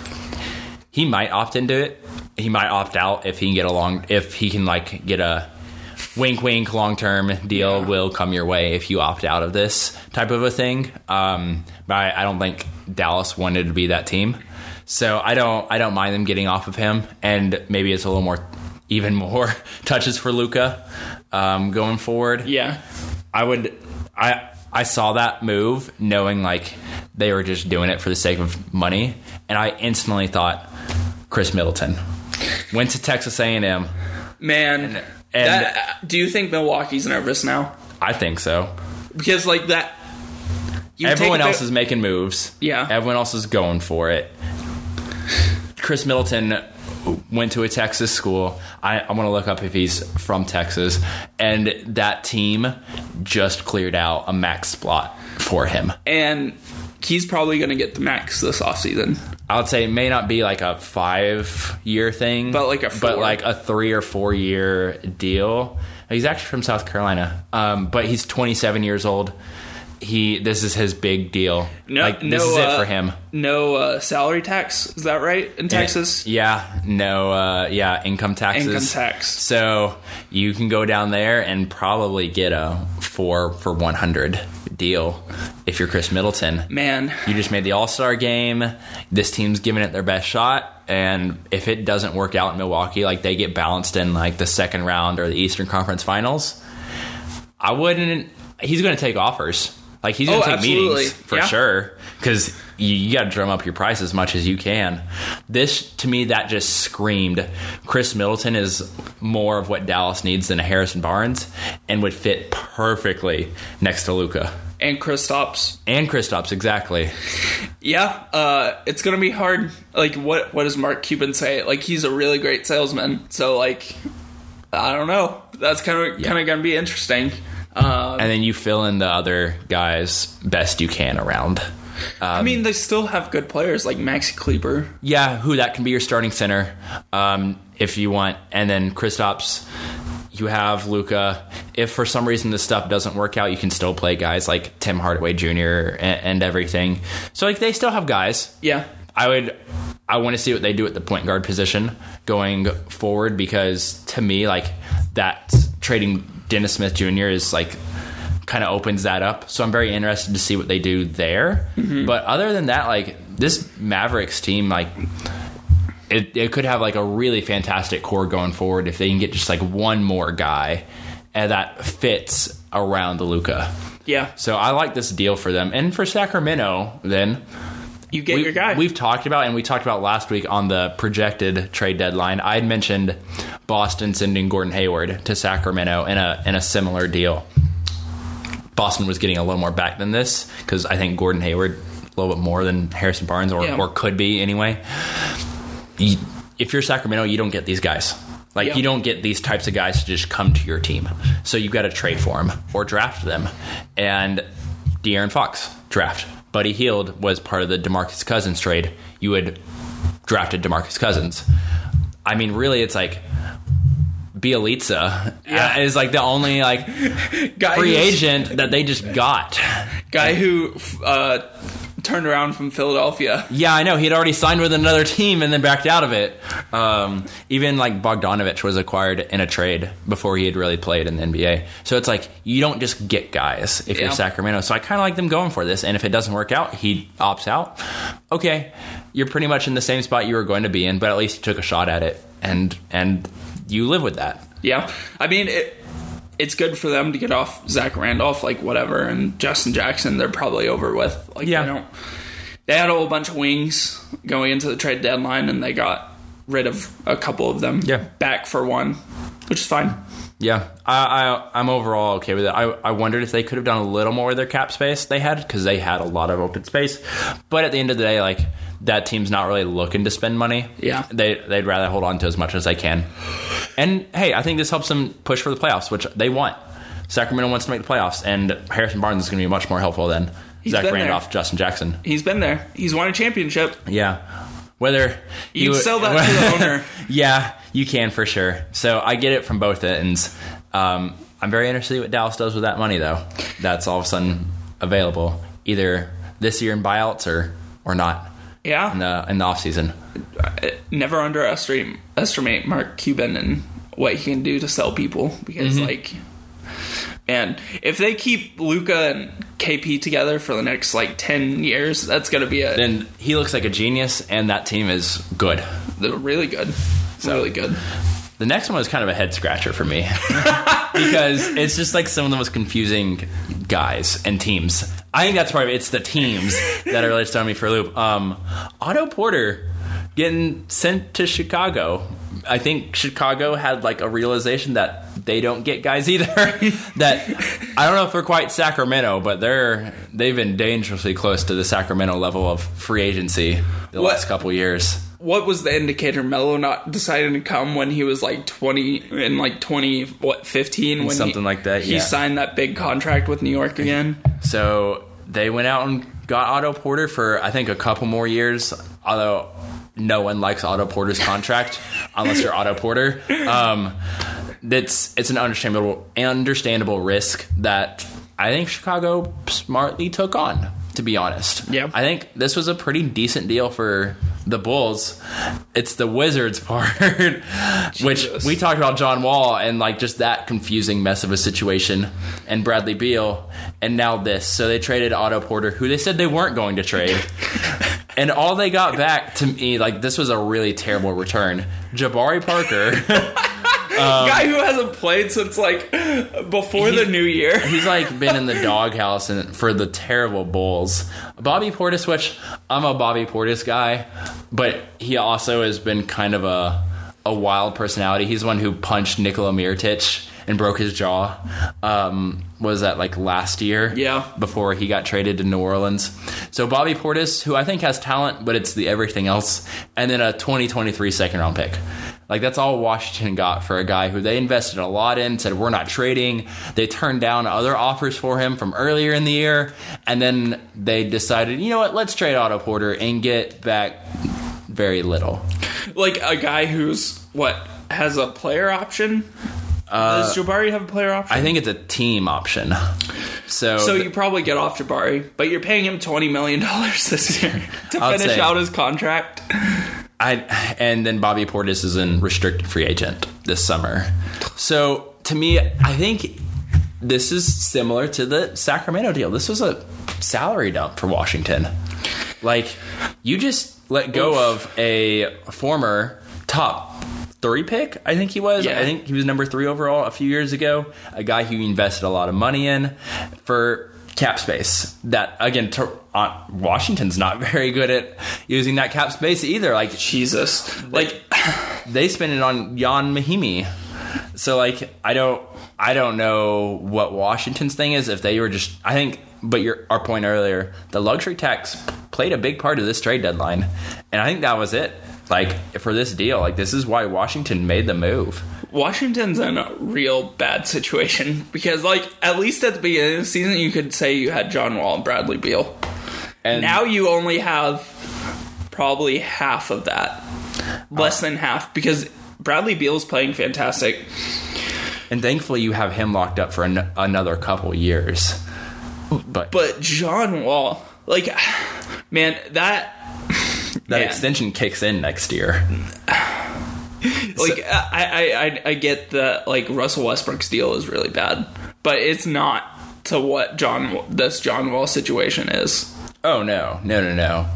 he might opt into it, he might opt out if he can get a long, if he can like get a wink, wink, long term deal Yeah. will come your way if you opt out of this type of a thing. Um, but I, I don't think Dallas wanted to be that team, so I don't, I don't mind them getting off of him, and maybe it's a little more, even more touches for Luka um, going forward. yeah. I would I I saw that move knowing like they were just doing it for the sake of money and I instantly thought Khris Middleton went to Texas A&M. Man, and- that, uh, do you think Milwaukee's nervous now? I think so. Because like that, you Everyone else the- is making moves. Yeah. Everyone else is going for it. Khris Middleton went to a Texas school. I, I want to look up if he's from Texas. And that team just cleared out a max spot for him. and he's probably going to get the max this offseason. I would say it may not be like a five year thing, But like a but like a three or four year deal. He's actually from South Carolina, um, but he's 27 years old. He this is his big deal. No, like this no, is it uh, for him. No uh, salary tax, is that right in Texas? Yeah, no, uh, yeah, income taxes. Income tax. So you can go down there and probably get a four for 100 deal if you're Khris Middleton. Man, You just made the All Star game. This team's giving it their best shot, and if it doesn't work out in Milwaukee, like they get balanced in like the second round or the Eastern Conference Finals, I wouldn't. He's going to take offers. Like he's going Oh, to take absolutely. meetings for Yeah. sure because you, you got to drum up your price as much as you can. This to me that just screamed Khris Middleton is more of what Dallas needs than a Harrison Barnes, and would fit perfectly next to Luka and Kristaps. and Kristaps exactly. Yeah, uh, it's gonna be hard. Like, what what does Mark Cuban say? Like, he's a really great salesman. So, like, I don't know. That's kind of kind of gonna be interesting. Um, and then you fill in the other guys best you can around. I mean, they still have good players like Maxi Kleber. Yeah, who that can be your starting center um, if you want, and then Kristaps. You have Luka. if for some reason this stuff doesn't work out, you can still play guys like Tim Hardaway Jr. and, and everything. So like they still have guys. Yeah. I would I want to see what they do at the point guard position going forward because to me like that trading Dennis Smith Jr. is like kind of opens that up. So I'm very interested to see what they do there. Mm-hmm. But other than that like this Mavericks team like it, it could have like a really fantastic core going forward if they can get just like one more guy and that fits around the Luka. Yeah. So I like this deal for them. And for Sacramento, then You get we, your guy. We've talked about, and we talked about last week on the projected trade deadline. I had mentioned Boston sending Gordon Hayward to Sacramento in a in a similar deal. Boston was getting a little more back than this because I think Gordon Hayward a little bit more than Harrison Barnes, or, Yeah. or could be anyway. You, if you're Sacramento, you don't get these guys. Like you don't get these types of guys to just come to your team. So you've got to trade for them or draft them. And De'Aaron Fox draft. Buddy Hield was part of the Demarcus Cousins trade. You had drafted Demarcus Cousins. I mean, really, it's like Bjelica Yeah. uh, is like the only like guy free agent that they just got. Guy who uh, turned around from Philadelphia. Yeah, I know. He'd already signed with another team and then backed out of it. Um, even like Bogdanovic was acquired in a trade before he had really played in the NBA. So it's like you don't just get guys if Yeah. you're Sacramento. So I kind of like them going for this. And if it doesn't work out, he opts out. Okay, you're pretty much in the same spot you were going to be in, but at least you took a shot at it, and and you live with that. Yeah. I mean, it, it's good for them to get off Zach Randolph, like whatever, and Justin Jackson. They're probably over with. Like Yeah. they don't. They had a whole bunch of wings going into the trade deadline, and they got rid of a couple of them. Yeah. Back for one, which is fine. Yeah, I, I I'm overall okay with it. I, I wondered if they could have done a little more with their cap space they had because they had a lot of open space. But at the end of the day, like that team's not really looking to spend money. Yeah. they they'd rather hold on to as much as they can. And hey, I think this helps them push for the playoffs, which they want. Sacramento wants to make the playoffs, and Harrison Barnes is going to be much more helpful than He's Zach Randolph, there. Justin Jackson. He's been there. He's won a championship. Yeah. Whether You would- sell that to the owner. yeah, you can for sure. So I get it from both ends. Um, I'm very interested to see what Dallas does with that money, though. That's all of a sudden available either this year in buyouts or or not Yeah. in the in the off season. never underestimate estimate Mark Cuban and what he can do to sell people because Mm-hmm. like and if they keep Luka and KP together for the next like 10 years that's to be it. Then he looks like a genius, and that team is good. they're really good It's really good The next one was kind of a head scratcher for me because it's just like some of the most confusing guys and teams. I think that's part of it. It's the teams that are really throwing me for a loop. Um, Otto Porter getting sent to Chicago. I think Chicago had like a realization that they don't get guys either. that I don't know if they're quite Sacramento, but they're they've been dangerously close to the Sacramento level of free agency the What- last couple years. what was the indicator Melo not deciding to come when he was like 20 in like 20 what 15 when Something he, like that, he yeah. signed that big contract with New York again So they went out and got Otto Porter for I think a couple more years. Although no one likes Otto Porter's contract unless you're Otto Porter. Um, that's it's an understandable understandable risk that I think Chicago smartly took on. To be honest, Yeah. I think this was a pretty decent deal for the Bulls. It's the Wizards part, which we talked about John Wall and like just that confusing mess of a situation, and Bradley Beal, and now this. So they traded Otto Porter, who they said they weren't going to trade, and all they got back to me like this was a really terrible return. Jabari Parker, guy who hasn't played since like before the new year he's like been in the doghouse and for the terrible Bulls. Bobby Portis, which I'm a Bobby Portis guy, but he also has been kind of a a wild personality. He's the one who punched Nikola Mirotic and broke his jaw. Um, was that like last year? Yeah. Before he got traded to New Orleans. So Bobby Portis, who I think has talent, but it's the everything else, and then a 2023 second round pick. Like that's all Washington got for a guy who they invested a lot in, said we're not trading. They turned down other offers for him from earlier in the year, and then they decided, you know what, let's trade Otto Porter and get back very little. like a guy who's what has a player option uh, Does Jabari have a player option? I think it's a team option. So, so you probably get off Jabari, but you're paying him twenty million dollars this year to finish out his contract. I and then Bobby Portis is in restricted free agent this summer. So to me, I think this is similar to the Sacramento deal. This was a salary dump for Washington. Like you just let go of a former top three pick. I think he was. Yeah. I think he was number three overall a few years ago. A guy who you invested a lot of money in for cap space. That again, uh, Washington's not very good at using that cap space either. Like Jesus, like they spend it on Ian Mahinmi. So like I don't I don't know what Washington's thing is if they were just I think but your our point earlier the luxury tax played a big part of this trade deadline and I think that was it like for this deal like this is why Washington made the move Washington's in a real bad situation because, like, at least at the beginning of the season, you could say you had John Wall and Bradley Beal. and Now you only have probably half of that, less uh, than half, because Bradley Beal's playing fantastic. and thankfully you have him locked up for an, another couple years but, But John Wall, like, man, that that man. extension kicks in next year like I, I I I get that like Russell Westbrook's deal is really bad, but it's not to what John this John Wall situation is. Oh no, no, no, no!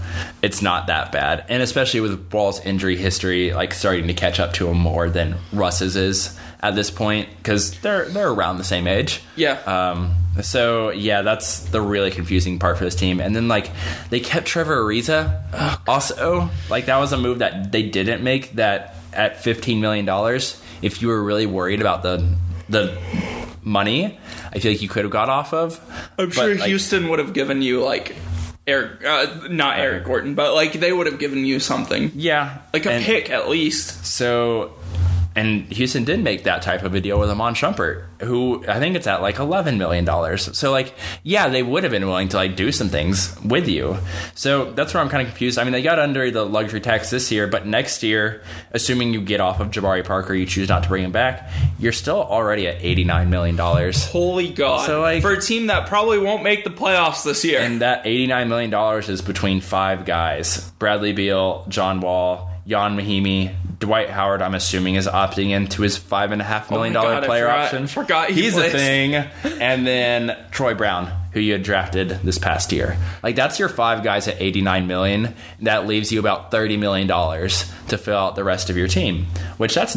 It's not that bad, and especially with Wall's injury history, like starting to catch up to him more than Russ's is at this point, because they're they're around the same age. Yeah. Um. So yeah, that's the really confusing part for this team. And then like they kept Trevor Ariza. also, like that was a move that they didn't make. That at fifteen million dollars, if you were really worried about the the money, I feel like you could have got off of. I'm But, sure like, Houston would have given you like Eric, uh, not Eric Gordon, but like they would have given you something Yeah, like a and- pick at least. So, and Houston did make that type of a deal with Iman Shumpert, who I think it's at like eleven million dollars. So, like, yeah, they would have been willing to like do some things with you. So that's where I'm kind of confused. I mean, they got under the luxury tax this year, but next year, assuming you get off of Jabari Parker, you choose not to bring him back, you're still already at eighty nine million dollars. Holy God! So, like- for a team that probably won't make the playoffs this year. And that $89 million is between five guys Bradley Beal, John Wall, Ian Mahinmi, Dwight Howard, I'm assuming, is opting into his $5.5 million Oh God, I player forgot- option. forgot he He's plays. a thing. And then Troy Brown, who you had drafted this past year. Like, that's your five guys at 89 million. That leaves you about $30 million to fill out the rest of your team, which that's.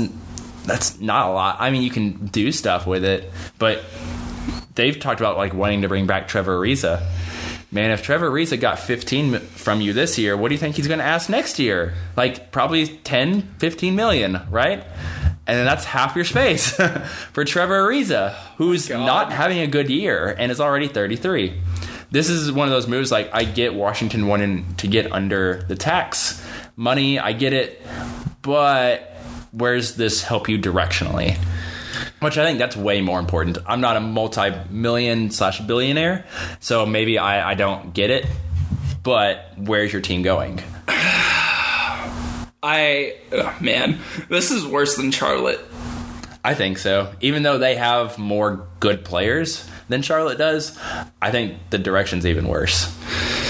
That's not a lot. I mean, you can do stuff with it, but they've talked about like wanting to bring back Trevor Ariza. Man, if Trevor Ariza got 15 from you this year, what do you think he's going to ask next year? Like probably 10, 15 million, right? And then that's half your space for Trevor Ariza, who's oh God. not having a good year and is already 33. This is one of those moves like I get Washington wanting to get under the tax money, I get it, but where's this help you directionally? Which I think that's way more important. I'm not a multi-million slash billionaire, so maybe I, I don't get it. But where's your team going? I ugh, man, this is worse than Charlotte. I think so. Even though they have more good players than Charlotte does, I think the direction's even worse.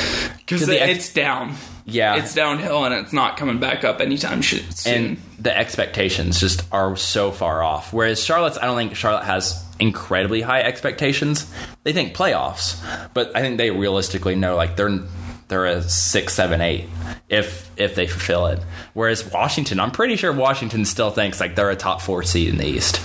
Because ex- it's down. Yeah. It's downhill and it's not coming back up anytime soon. and the expectations just are so far off. Whereas Charlotte's, I don't think Charlotte has incredibly high expectations. They think playoffs, but I think they realistically know like they're they're a six, seven, eight if if they fulfill it. Whereas Washington, I'm pretty sure Washington still thinks like they're a top four seed in the East.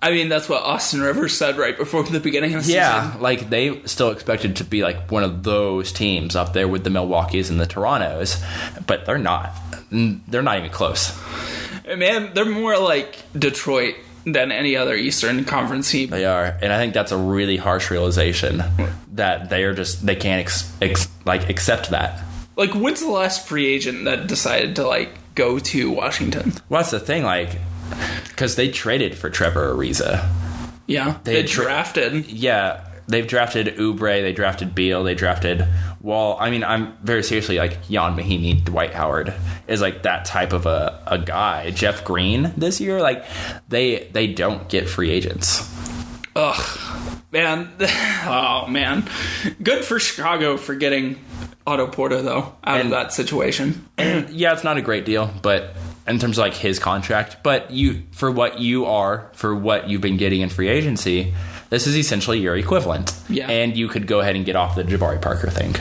I mean, that's what Austin Rivers said right before the beginning of the Yeah, season. like they still expected to be like one of those teams up there with the Milwaukee's and the Torontos, but they're not. They're not even close. Man, they're more like Detroit than any other Eastern Conference team. They are, and I think that's a really harsh realization that they are just they can't ex, ex, like accept that. Like, when's the last free agent that decided to like go to Washington? Well, that's the thing, like because they traded for Trevor Ariza. Yeah, They they, tra- drafted. Yeah, they've drafted Oubre, they drafted Beal, they drafted Wall. I mean, I'm very seriously like Ian Mahinmi, Dwight Howard is like that type of a, a guy. Jeff Green this year, like they they don't get free agents. Ugh, man. Oh man, good for Chicago for getting Otto Porter though out of that situation. yeah, it's not a great deal, but in terms of like his contract, but you for what you are, for what you've been getting in free agency, this is essentially your equivalent. Yeah. And you could go ahead and get off the Jabari Parker thing.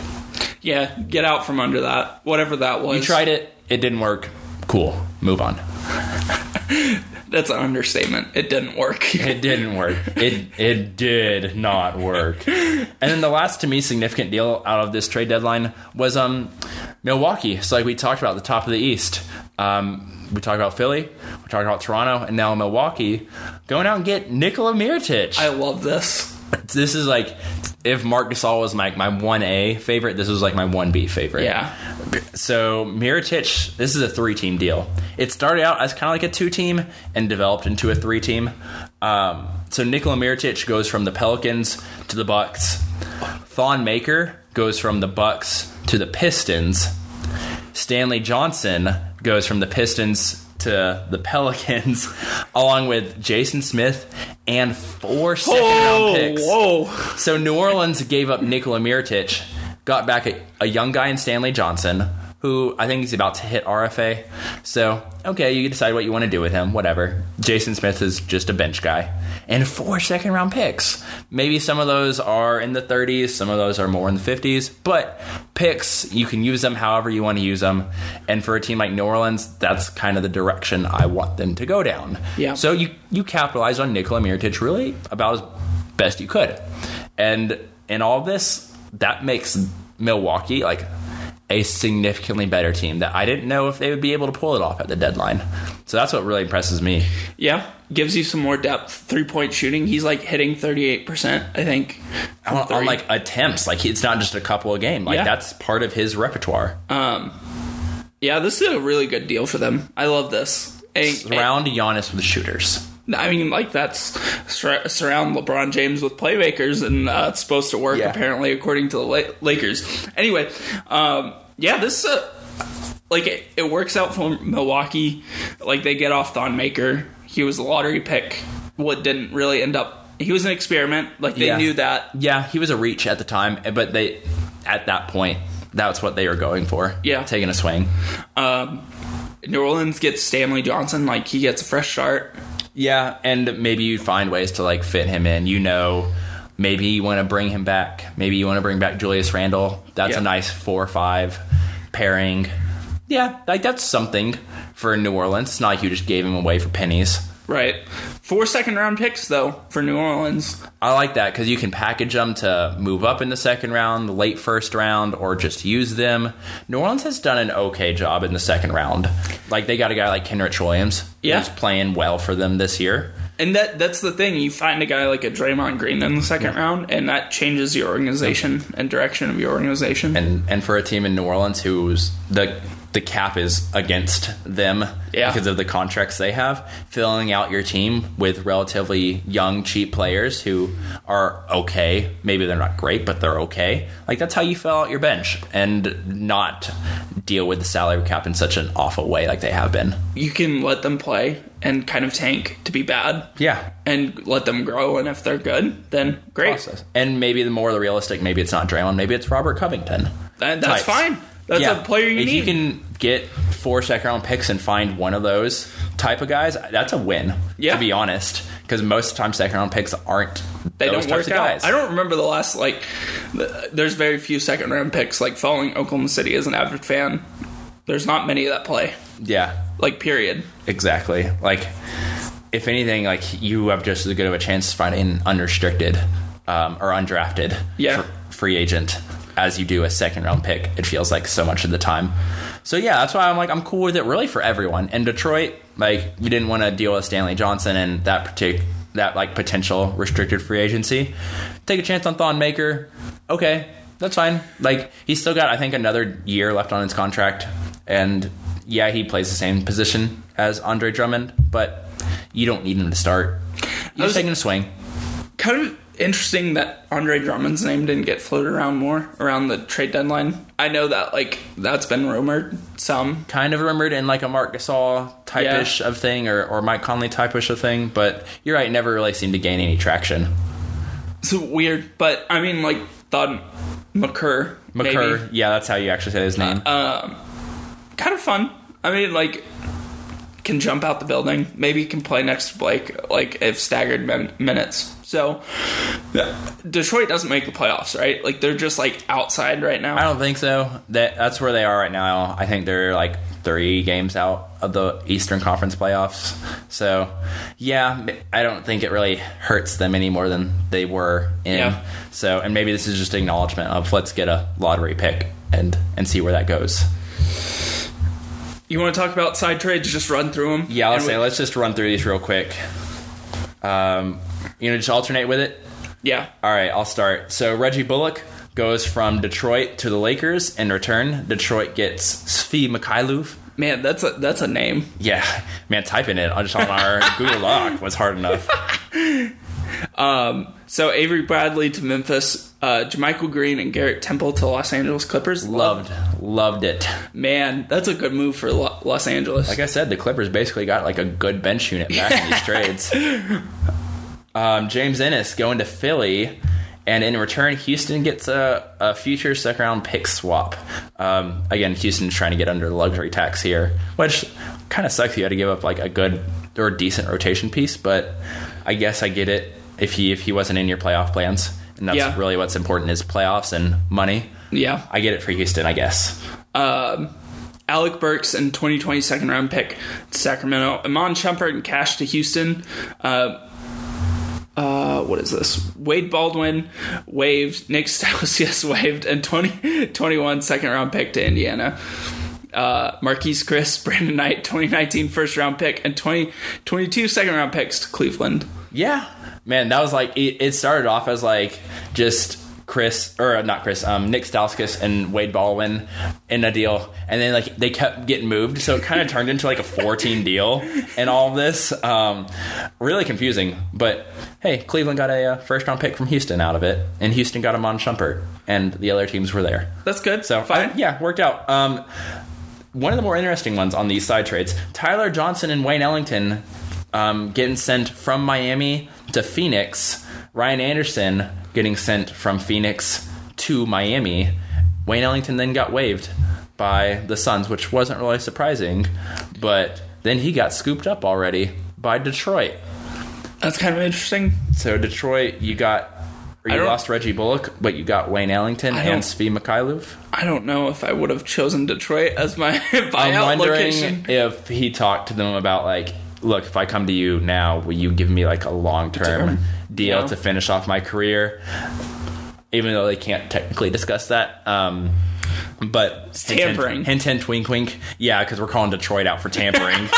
Yeah, get out from under that, whatever that was. You tried it, it didn't work. Cool. Move on. That's an understatement. It didn't work. It didn't work. It it did not work. And then the last to me significant deal out of this trade deadline was um Milwaukee. So like we talked about the top of the East. Um, we talked about Philly, we talked about Toronto, and now Milwaukee going out and get Nikola Mirotic. I love this. this is like if Marc Gasol was my my one A favorite, this was like my one B favorite. Yeah. So Mirotic, this is a three team deal. It started out as kind of like a two team and developed into a three team. Um, so Nikola Mirotic goes from the Pelicans to the Bucks. Thon Maker goes from the Bucks to the Pistons. Stanley Johnson goes from the Pistons to the Pelicans, along with Jason Smith and four second round picks. whoa. So New Orleans gave up Nikola Mirotic, got back a, a young guy in Stanley Johnson, who I think is about to hit RFA. So, okay, you decide what you want to do with him, whatever. Jason Smith is just a bench guy. And four second round picks. Maybe some of those are in the 30s, some of those are more in the 50s, but picks, you can use them however you want to use them. And for a team like New Orleans, that's kind of the direction I want them to go down. Yeah. So you, you capitalize on Nikola Mirotic really about as best you could. And in all of this, that makes Milwaukee like a significantly better team that I didn't know if they would be able to pull it off at the deadline. So that's what really impresses me. Yeah, gives you some more depth. Three point shooting. He's like hitting 38%, I think. On, on like attempts, like it's not just a couple of game. Like Yeah. that's part of his repertoire. Um, yeah, this is a really good deal for them. I love this. And- Surround Giannis with shooters. I mean, like that's sur- surround LeBron James with playmakers, and uh, it's supposed to work Yeah. apparently, according to the La- Lakers. Anyway, um, yeah, this uh, like it, it works out for Milwaukee. Like they get off Thon Maker. He was a lottery pick. What didn't really end up. He was an experiment. Like they Yeah. knew that. Yeah, he was a reach at the time, but they at that point that's what they were going for. Yeah. taking a swing. New Orleans gets Stanley Johnson. Like he gets a fresh start. Yeah, and maybe you find ways to like fit him in. You know, maybe you want to bring him back. Maybe you want to bring back Julius Randle. That's Yeah. a nice four or five pairing. Yeah, like that's something for New Orleans. It's not like you just gave him away for pennies. Right. Four second round picks though for New Orleans. I like that because you can package them to move up in the second round, the late first round, or just use them. New Orleans has done an okay job in the second round. Like they got a guy like Kenrich Williams, Yeah. who's playing well for them this year. And that that's the thing. You find a guy like a Draymond Green in the second round, and that changes your organization and direction of your organization. and and for a team in New Orleans who's the the cap is against them Yeah. because of the contracts they have, filling out your team with relatively young, cheap players who are okay. Maybe they're not great, but they're okay. Like that's how you fill out your bench and not deal with the salary cap in such an awful way like they have been. you can let them play and kind of tank to be bad, Yeah. and let them grow. And if they're good, then great. Process. And maybe the more the realistic, maybe it's not Draymond, maybe it's Robert Covington. That, that's Types. fine. That's Yeah. a player you if need. If you can get four second round picks and find one of those type of guys, that's a win. Yeah. To be honest, because most of the time second round picks aren't they those don't types work out. guys. I don't remember the last like. th- There's very few second round picks. Like following Oklahoma City as an average fan, there's not many that play. Yeah, Like period. exactly. Like, if anything, like you have just as good of a chance to find an unrestricted um, or undrafted Yeah. fr- free agent as you do a second round pick. It feels like so much of the time. So yeah, that's why I'm like I'm cool with it really for everyone. And Detroit, like you didn't want to deal with Stanley Johnson and that partic- that like potential restricted free agency. Take a chance on Thon Maker. Okay, that's fine. Like he's still got I think another year left on his contract, and yeah, he plays the same position as Andre Drummond, but you don't need him to start. You're taking a swing. kind of interesting that Andre Drummond's name didn't get floated around more around the trade deadline. I know that like that's been rumored some. kind of rumored in like a Marc Gasol type-ish of thing or, or Mike Conley type-ish of thing, but you're right, never really seemed to gain any traction. It's weird, but I mean like thought McCurr, McCurr, maybe. yeah, that's how you actually say his name. Uh, um, kind of fun. I mean like can jump out the building. Maybe can play next to Blake like if staggered min- minutes. So Detroit doesn't make the playoffs, right? Like they're just like outside right now. I don't think so. That that's where they are right now. I think they're like three games out of the Eastern Conference playoffs. So, yeah, I don't think it really hurts them any more than they were in. Yeah. So, and maybe this is just acknowledgement of let's get a lottery pick and and see where that goes. You want to talk about side trades? Just run through them. Yeah, let's And say we- let's just run through these real quick. Um, you know, just alternate with it. yeah. All right, I'll start. So Reggie Bullock goes from Detroit to the Lakers. In return, Detroit gets Svi Mykhailiuk. Man, that's a that's a name. Yeah, man, typing it just on our Google Doc was hard enough. So Avery Bradley to Memphis, uh, JaMychal Green and Garrett Temple to Los Angeles Clippers. Loved, loved it. Man, that's a good move for Lo- Los Angeles. Like I said, the Clippers basically got like a good bench unit back in these trades. Um, James Ennis going to Philly, and in return, Houston gets a, a future second round pick swap. Um, again, Houston's trying to get under the luxury tax here, which kind of sucks. You had to give up like a good or decent rotation piece, but I guess I get it if he if he wasn't in your playoff plans, and that's Yeah. really what's important is playoffs and money. yeah. I get it for Houston, I guess. Um, Alec Burks and 2020 second round pick to Sacramento. Iman Shumpert and cash to Houston. Uh, uh, what is this? Wade Baldwin waived. Nik Stauskas waived. And 20, 21 second round pick to Indiana. Uh, Marquese Chriss, Brandon Knight, 2019 first round pick, and 20, 22 second round picks to Cleveland. Yeah, man, that was like it, it started off as like just Chriss or not Chriss, um, Nik Stauskas and Wade Baldwin in a deal, and then like they kept getting moved, so it kind of turned into like a four-team deal and all of this. Um, really confusing, but hey, Cleveland got a uh, first-round pick from Houston out of it, and Houston got Iman Shumpert, and the other teams were there. That's good. So fine. I- yeah, worked out. Um, one of the more interesting ones on these side trades: Tyler Johnson and Wayne Ellington um, getting sent from Miami to Phoenix. Ryan Anderson getting sent from Phoenix to Miami. Wayne Ellington then got waived by the Suns, which wasn't really surprising, but then he got scooped up already by Detroit. That's kind of interesting. So Detroit, you got. Or you lost Reggie Bullock, but you got Wayne Ellington and Svi Mykhailiuk. I don't know if I would have chosen Detroit as my I'm wondering location. if he talked to them about like, look, if I come to you now, will you give me like a long term deal Yeah. to finish off my career? Even though they can't technically discuss that. Um, but tampering. Hint, hint, hint, wink, wink. Yeah, because we're calling Detroit out for tampering.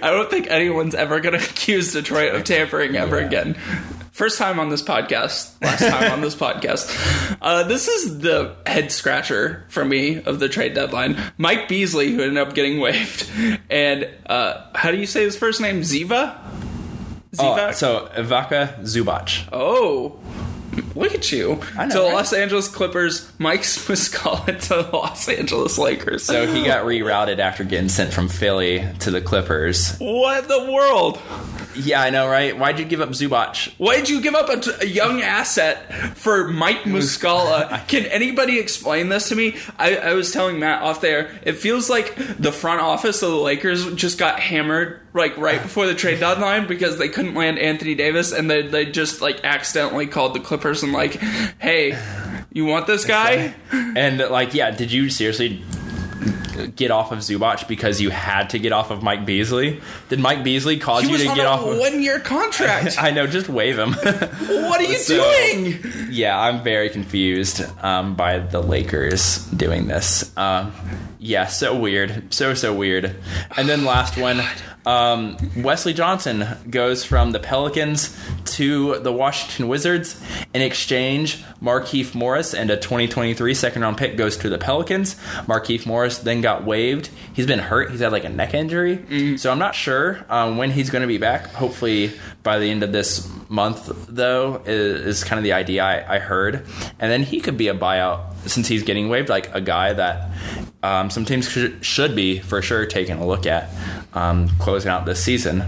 I don't think anyone's ever going to accuse Detroit of tampering ever Yeah. again. First time on this podcast. Last time on this podcast. Uh, this is the head scratcher for me of the trade deadline. Mike Beasley, who ended up getting waived, and uh, how do you say his first name? Ziva. Ziva. oh, so Ivica Zubac. Oh, look at you. I know, to the right? Los Angeles Clippers, Mike Muscala to the Los Angeles Lakers. So he got rerouted after getting sent from Philly to the Clippers. what the world? Yeah, I know, right? Why'd you give up Zubac? Why'd you give up a, a young asset for Mike Muscala? Can anybody explain this to me? I, I was telling Matt off there. It feels like the front office of the Lakers just got hammered like right before the trade deadline because they couldn't land Anthony Davis, and they they just like accidentally called the Clippers and like, hey, you want this guy? And like, yeah, did you seriously get off of Zubac because you had to get off of Mike Beasley? Did Mike Beasley cause He you to get off? of... one year contract. I know, just wave him. what are you So- doing? yeah, I'm very confused um, by the Lakers doing this. Um, Yeah, so weird. So, so weird. And then last one um, Wesley Johnson goes from the Pelicans to the Washington Wizards. In exchange, Markieff Morris and a 2023 second round pick goes to the Pelicans. Markieff Morris then got waived. He's been hurt. He's had like a neck injury. So I'm not sure um, when he's going to be back. Hopefully by the end of this month, though, is, is kind of the idea I, I heard. And then he could be a buyout since he's getting waived, like a guy that um, some teams should, should be for sure taking a look at um, closing out this season.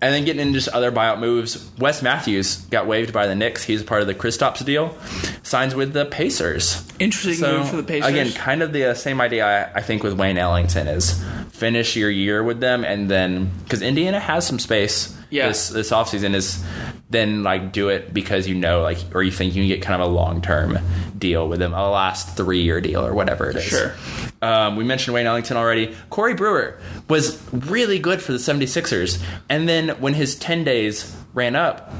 And then getting into just other buyout moves, Wes Matthews got waived by the Knicks. He's part of the Kristaps deal. Signs with the Pacers. Interesting move for the Pacers. Again, kind of the uh, same idea I, I think with Wayne Ellington is finish your year with them and then because Indiana has some space Yeah. this this offseason is then like do it because you know like or you think you can get kind of a long term deal with them a last three year deal or whatever it is Sure. um, we mentioned Wayne Ellington already Corey Brewer was really good for the 76ers and then when his 10 days ran up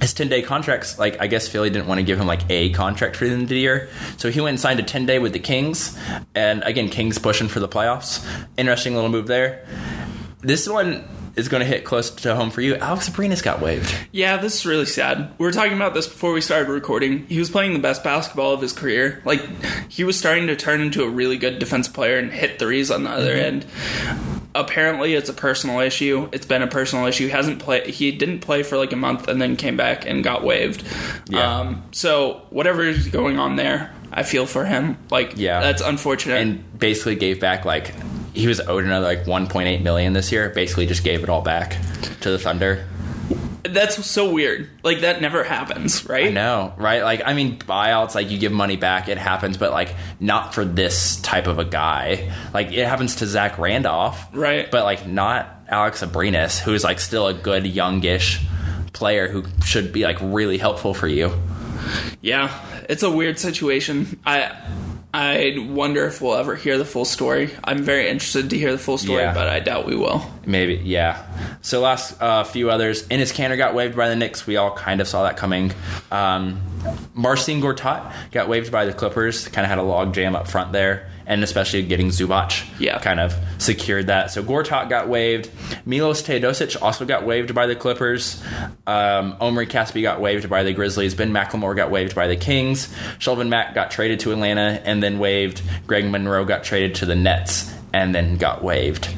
his 10 day contracts, like, I guess Philly didn't want to give him like a contract for the end of the year. So he went and signed a 10 day with the Kings. And again, Kings pushing for the playoffs. Interesting little move there. This one is going to hit close to home for you. Alex Abrines got waived. Yeah, this is really sad. We were talking about this before we started recording. He was playing the best basketball of his career. Like he was starting to turn into a really good defensive player and hit threes on the other end. Apparently, it's a personal issue. It's been a personal issue. He hasn't play. He didn't play for like a month and then came back and got waived. Yeah. Um, so whatever is going on there, I feel for him. Like Yeah. that's unfortunate. And basically gave back like, he was owed another like 1.8 million this year. Basically just gave it all back to the Thunder. that's so weird. Like that never happens, right? I know, right? Like, I mean, buyouts, like you give money back, it happens, but like not for this type of a guy. Like, it happens to Zach Randolph, Right. But like, not Alex Abrines, who's like still a good youngish player who should be like really helpful for you. Yeah, it's a weird situation. I I wonder if we'll ever hear the full story. I'm very interested to hear the full story, Yeah. but I doubt we will. Maybe, yeah. So last uh, few others, Enes Kanter got waived by the Knicks. We all kind of saw that coming. Um, Marcin Gortat got waived by the Clippers. Kind of had a log jam up front there, and especially getting Zubac, Yeah. kind of secured that. So Gortat got waived. Milos Teodosic also got waived by the Clippers. Um, Omri Caspi got waived by the Grizzlies. Ben McLemore got waived by the Kings. Shelvin Mack got traded to Atlanta and then waived. Greg Monroe got traded to the Nets and then got waived.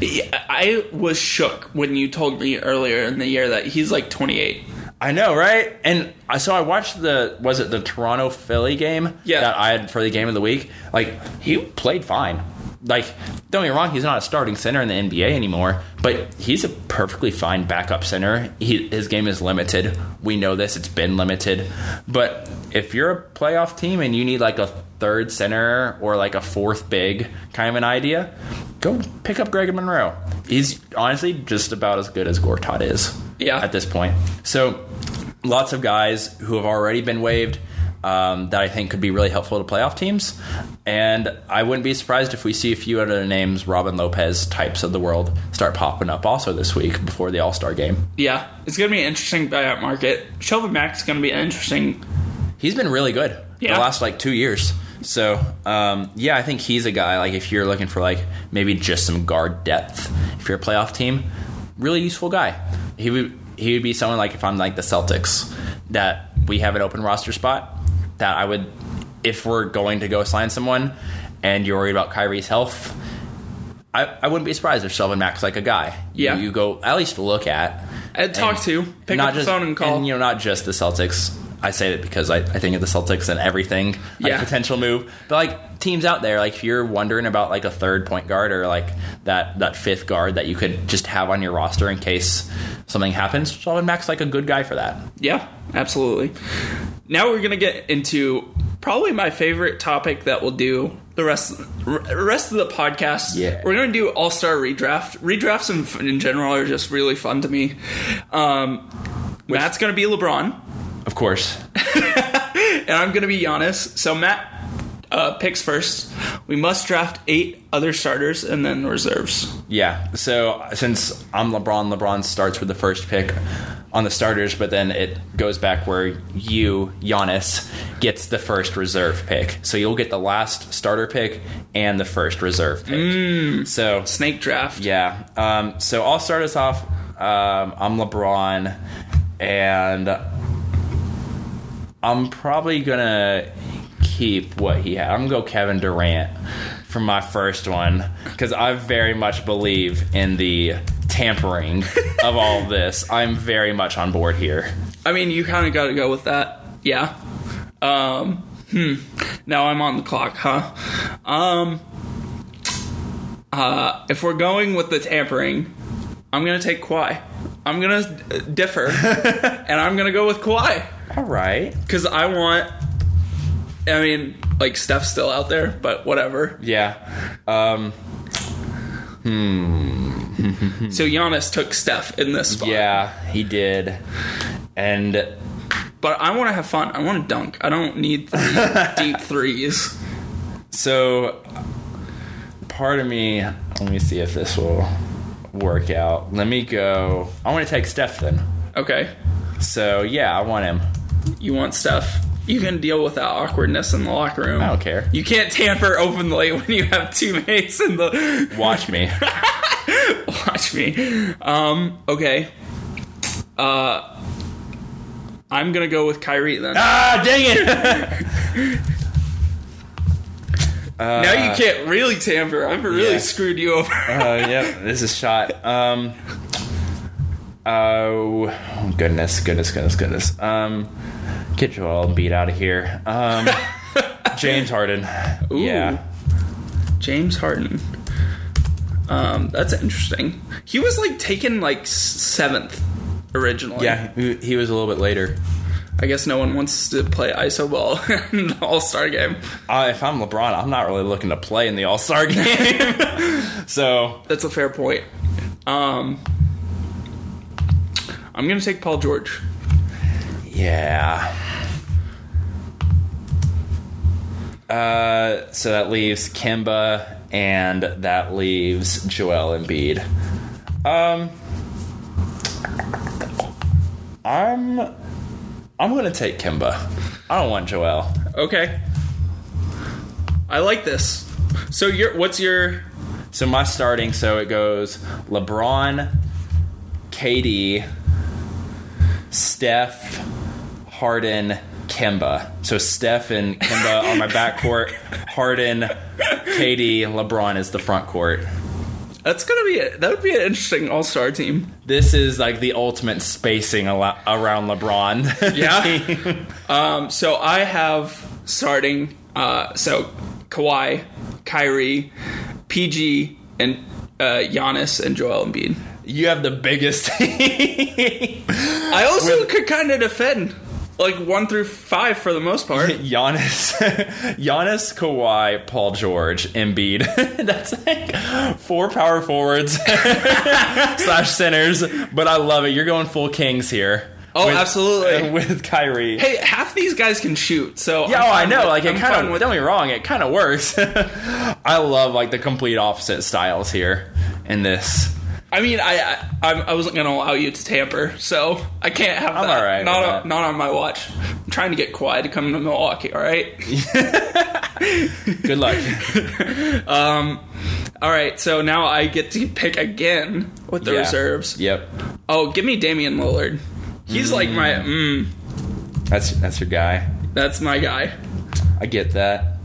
I was shook when you told me earlier in the year that he's like 28. I know, right? And I so I watched the was it the Toronto Philly game Yeah. that I had for the game of the week. Like he played fine. Like don't get me wrong, he's not a starting center in the NBA anymore, but he's a perfectly fine backup center. He, his game is limited. We know this; it's been limited. But if you're a playoff team and you need like a third center or like a fourth big kind of an idea, go pick up Greg Monroe. He's honestly just about as good as Gortat is Yeah. at this point. So, lots of guys who have already been waived um, that I think could be really helpful to playoff teams. And I wouldn't be surprised if we see a few other names, Robin Lopez types of the world, start popping up also this week before the All Star game. Yeah, it's going to be an interesting buyout market. Shelvin Mack's going to be interesting. He's been really good Yeah. the last like two years. So um, yeah, I think he's a guy like if you're looking for like maybe just some guard depth, if you're a playoff team, really useful guy. He would he would be someone like if I'm like the Celtics that we have an open roster spot that I would if we're going to go sign someone and you're worried about Kyrie's health. I, I wouldn't be surprised if Shelvin Mack's like a guy. You- Yeah. you, go at least look at And talk and to, pick up the phone and call. you know, not just the Celtics. I say that because I, I think of the Celtics and everything, like Yeah. potential move. But like teams out there, like if you're wondering about like a third point guard or like that that fifth guard that you could just have on your roster in case something happens, Shelvin Mack's like a good guy for that. Yeah, absolutely. Now we're gonna get into probably my favorite topic that we'll do the rest r- rest of the podcast. Yeah. we're gonna do All Star redraft. Redrafts in, in general are just really fun to me. Um, Matt's gonna be LeBron, Of course. and I'm gonna be Giannis. So Matt uh, picks first. We must draft eight other starters and then reserves. Yeah. So since I'm LeBron, LeBron starts with the first pick. on the starters, but then it goes back where you, Giannis, gets the first reserve pick. So you'll get the last starter pick and the first reserve pick. So Snake draft. yeah. Um, so I'll start us off. Um, I'm LeBron, and I'm probably gonna keep what he had. I'm gonna go Kevin Durant for my first one because I very much believe in the tampering of all this. I'm very much on board here. I mean, you kind of got to go with that. Yeah. Um, hmm. Now I'm on the clock, huh? Um, uh, if we're going with the tampering, I'm gonna take Kawhi. I'm gonna differ, and I'm gonna go with Kawhi All right. because I want. I mean, like Steph's still out there, but whatever. Yeah. Um, So Giannis took Steph in this spot. yeah, he did. And But I want to have fun. I want to dunk. I don't need deep threes. So, part of me, let me see if this will work out. Let me go. I want to take Steph then. Okay. So, yeah, I want him. You want Steph. You can deal with that awkwardness in the locker room. I don't care. You can't tamper openly when you have teammates in the. Watch me. Watch me. Um. Okay. Uh. I'm gonna go with Kyrie then. ah, dang it! now you can't really tamper. I've really yeah. screwed you over. uh, yep, this is shot. Um. Oh goodness, goodness, goodness, goodness. Um, get Joel Embiid out of here. Um, James Harden. Yeah, James Harden. Um, that's interesting. He was like taken like seventh originally. yeah. He, he was a little bit later. I guess no one wants to play iso ball in the All Star game. Uh, if I'm LeBron, I'm not really looking to play in the All Star game. so That's a fair point. Um, I'm gonna take Paul George. yeah. Uh, so that leaves Kemba, and that leaves Joel Embiid. Um, I'm I'm gonna take Kemba. I don't want Joel. Okay. I like this. So your what's your So my starting, so it goes LeBron, KD, Steph, Harden, Kemba. So Steph and Kemba on my backcourt. Harden, KD, LeBron is the front court. that's gonna be a, that would be an interesting All Star team. This is like the ultimate spacing al- around LeBron. Yeah. um, so I have starting uh, so Kawhi, Kyrie, PG, and uh, Giannis and Joel Embiid. You have the biggest. I also could kind of defend like one through five for the most part. Giannis, Giannis, Kawhi, Paul George, Embiid. That's like four power forwards slash centers, but I love it. You're going full Kings here. Oh, absolutely. With Kyrie. Hey, half these guys can shoot, so yeah, oh, I know. with- Like it kind of. with Don't get me wrong. It kind of works. I love like the complete opposite styles here in this. I mean, I, I I'm- wasn't gonna allow you to tamper, so I can't have I'm that. all right Not on, not on my watch. I'm trying to get Kawhi to come to Milwaukee. All right. Good luck. um, All right. So now I get to pick again with the Yeah. reserves. Yep. Oh, give me Damian Lillard. He's like my. Mm, That's that's your guy. that's my guy. I get that.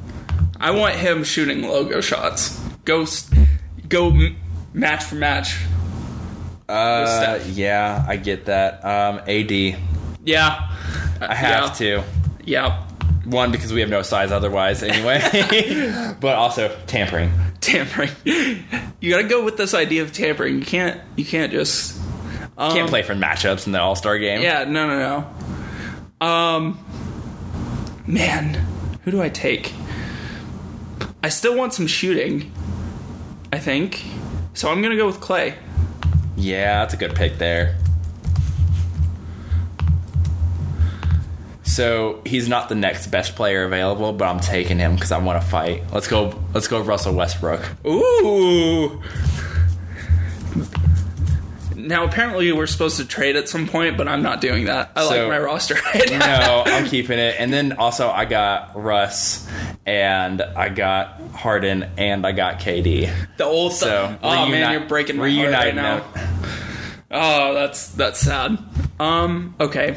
I want him shooting logo shots. Go, go match for match. Uh, yeah, I get that. Um, AD, Yeah. I have to. Yeah. One because we have no size otherwise anyway, but also tampering. Tampering. You gotta go with this idea of tampering. You can't. You can't just. Um, Can't play for matchups in the All Star game. Yeah. No. No. No. Um. Man, who do I take? I still want some shooting. I think. So I'm gonna go with Klay. Yeah, that's a good pick there. So he's not the next best player available, but I'm taking him because I want to fight. Let's go. Let's go, Russell Westbrook. Ooh. Now, apparently, we're supposed to trade at some point, but I'm not doing that. I So- like my roster right now. no, I'm keeping it. And then also I got Russ and I got Harden and I got KD. The old So stuff. Oh man, reunite- you're breaking my heart right now. Oh, that's that's sad. Um, okay.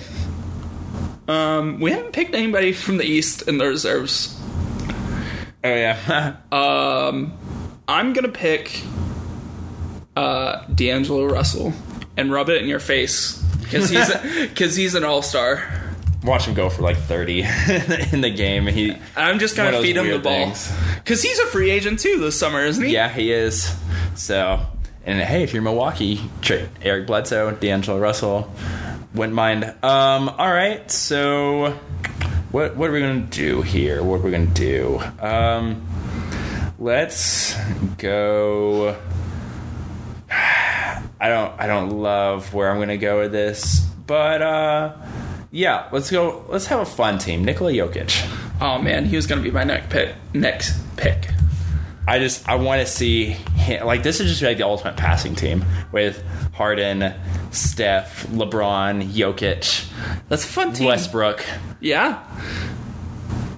Um, we haven't picked anybody from the East in the reserves. Oh yeah. um, I'm gonna pick uh, D'Angelo Russell and rub it in your face because he's because he's an all star. Watch him go for like 30 in the game. He I'm just gonna feed him the ball because he's a free agent too this summer, isn't he? Yeah, he is. So, and hey, if you're Milwaukee, Eric Bledsoe, D'Angelo Russell, wouldn't mind. Um, all right, so what what are we gonna do here? What are we gonna do? Um, let's go. I don't I don't love where I'm gonna go with this, but uh, yeah, let's go. Let's have a fun team. Nikola Jokic. Oh man, he was gonna be my next pick. Next pick. I just I want to see him, like this is just like the ultimate passing team with Harden, Steph, LeBron, Jokic, That's a fun team. Westbrook. Yeah.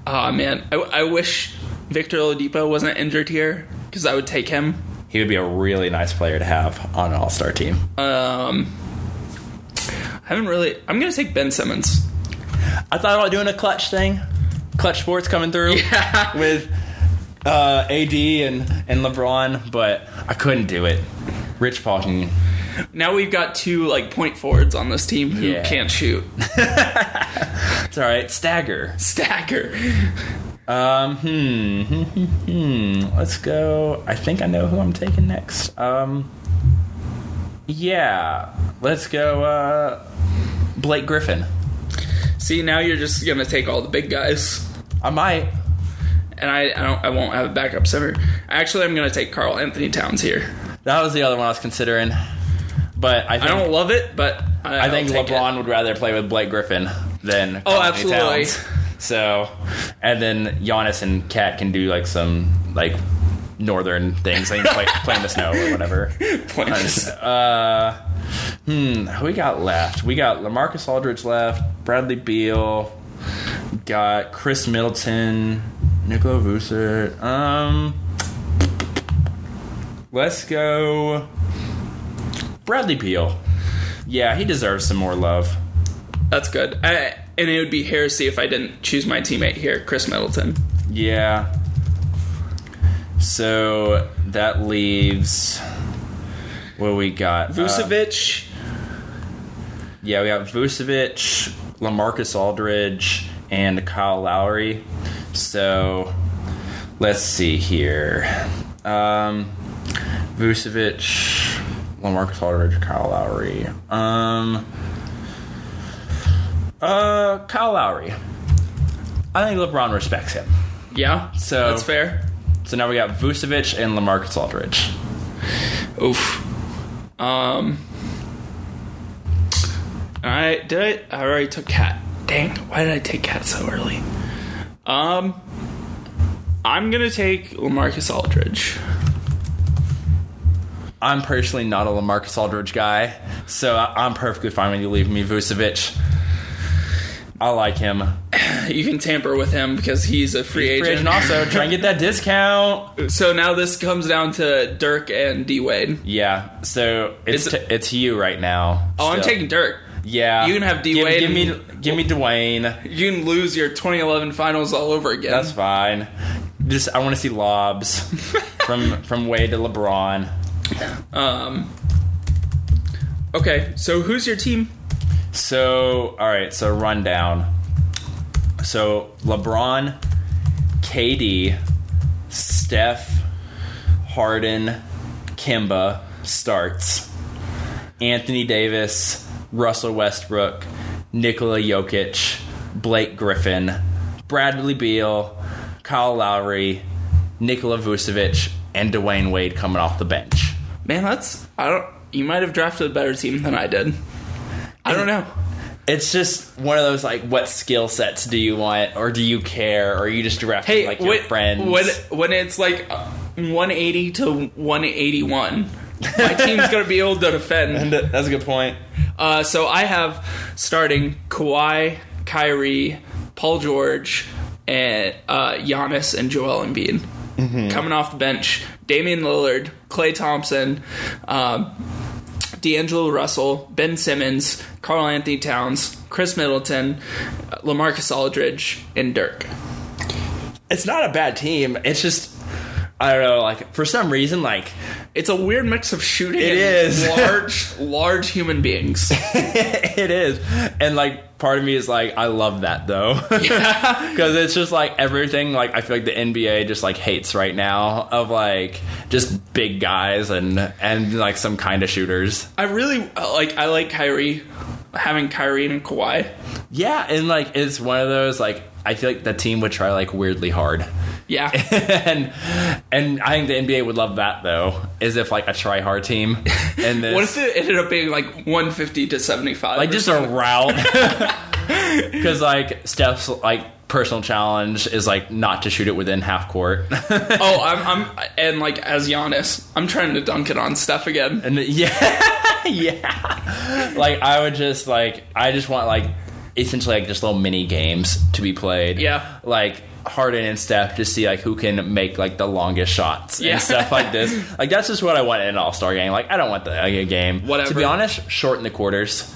Oh man, I, I wish Victor Oladipo wasn't injured here because I would take him. He would be a really nice player to have on an All Star team. Um, I haven't really. I'm gonna take Ben Simmons. I thought about doing a clutch thing, Klutch Sports coming through Yeah. with uh, AD and and LeBron, but I couldn't do it. Rich Paul can. Now we've got two like point forwards on this team who Yeah. can't shoot. It's all right. Stagger. Stacker. Um, hmm, hmm, hmm, hmm. Let's go. I think I know who I'm taking next. Um, yeah, let's go. Uh, Blake Griffin. See, now you're just gonna take all the big guys, I might. and I, I don't. I won't have a backup center. Actually, I'm gonna take Karl-Anthony Towns here. That was the other one I was considering, but I I don't love it, but I, I think I'll it. LeBron would rather play with Blake Griffin than Oh, Anthony absolutely. Towns. So, and then Giannis and KAT can do like some like northern things. They can play, play in the snow or whatever. Points. Uh, hmm, who we got left? We got LaMarcus Aldridge left, Bradley Beal, got Khris Middleton, Nikola Vucevic. Um, let's go Bradley Beal. Yeah, he deserves some more love. That's good. I, and it would be heresy if I didn't choose my teammate here, Khris Middleton. Yeah. So that leaves what we got. Uh, Vucevic. Yeah, we got Vucevic, LaMarcus Aldridge, and Kyle Lowry. So let's see here. Um, Vucevic, LaMarcus Aldridge, Kyle Lowry. Um, uh, Kyle Lowry. I think LeBron respects him. yeah, So- that's fair. So now we got Vucevic and LaMarcus Aldridge. Oof. Um. All right. did. I, I already took KAT. Dang! Why did I take KAT so early? Um. I'm gonna take LaMarcus Aldridge. I'm personally not a LaMarcus Aldridge guy, so I'm perfectly fine when you leave me Vucevic. I like him. You can tamper with him because he's a free Free agent. agent also try and get that discount. So now this comes down to Dirk and D Wade. Yeah, so it's Is it- t- it's you right now. Oh, I'm taking Dirk. Yeah, You can have D-Wade Give, me and- give me Dwyane. You can lose your 2011 finals all over again. That's fine. Just I want to see lobs from from Wade to LeBron. um. Okay, so who's your team? So, all right, so rundown. So, LeBron, KD, Steph, Harden, Kemba starts. Anthony Davis, Russell Westbrook, Nikola Jokic, Blake Griffin, Bradley Beal, Kyle Lowry, Nikola Vucevic, and Dwyane Wade coming off the bench. Man, that's I don't. You might have drafted a better team than I did. I don't know. It's just one of those like, what skill sets do you want, or do you care, or are you just drafting Hey, like when, your friends? when when it's like uh, 180 to 181, My team's going to be able to defend. That's a good point. Uh, so I have starting Kawhi, Kyrie, Paul George, and uh, Giannis and Joel Embiid. Coming off the bench, Damian Lillard, Klay Thompson, um, D'Angelo Russell, Ben Simmons, Karl-Anthony Towns, Khris Middleton, LaMarcus Aldridge, and Dirk. It's not a bad team. It's just I don't know. Like for some reason, like It's a weird mix of shooting It and is. large, large human beings. it is, and like part of me is like I love that though, because it's just like everything. Like I feel like the NBA just like hates right now of like just big guys and and like some kind of shooters. I really uh, like. I like Kyrie, having Kyrie and Kawhi. Yeah, and like it's one of those like I feel like the team would try like weirdly hard. Yeah, and and I think the NBA would love that though, is if like a try hard team and this what if it ended up being like one fifty to seventy five? like just a route because like Steph's like personal challenge is like not to shoot it within half court oh, I'm, I'm and like as Giannis, I'm trying to dunk it on Steph again. and yeah yeah like I would just like I just want like essentially like just little mini games to be played Yeah. like Harden and Steph to see like who can make like the longest shots Yeah. and stuff like this like that's just what I want in an All Star game like I don't want the like, a game Whatever. to be honest shorten the quarters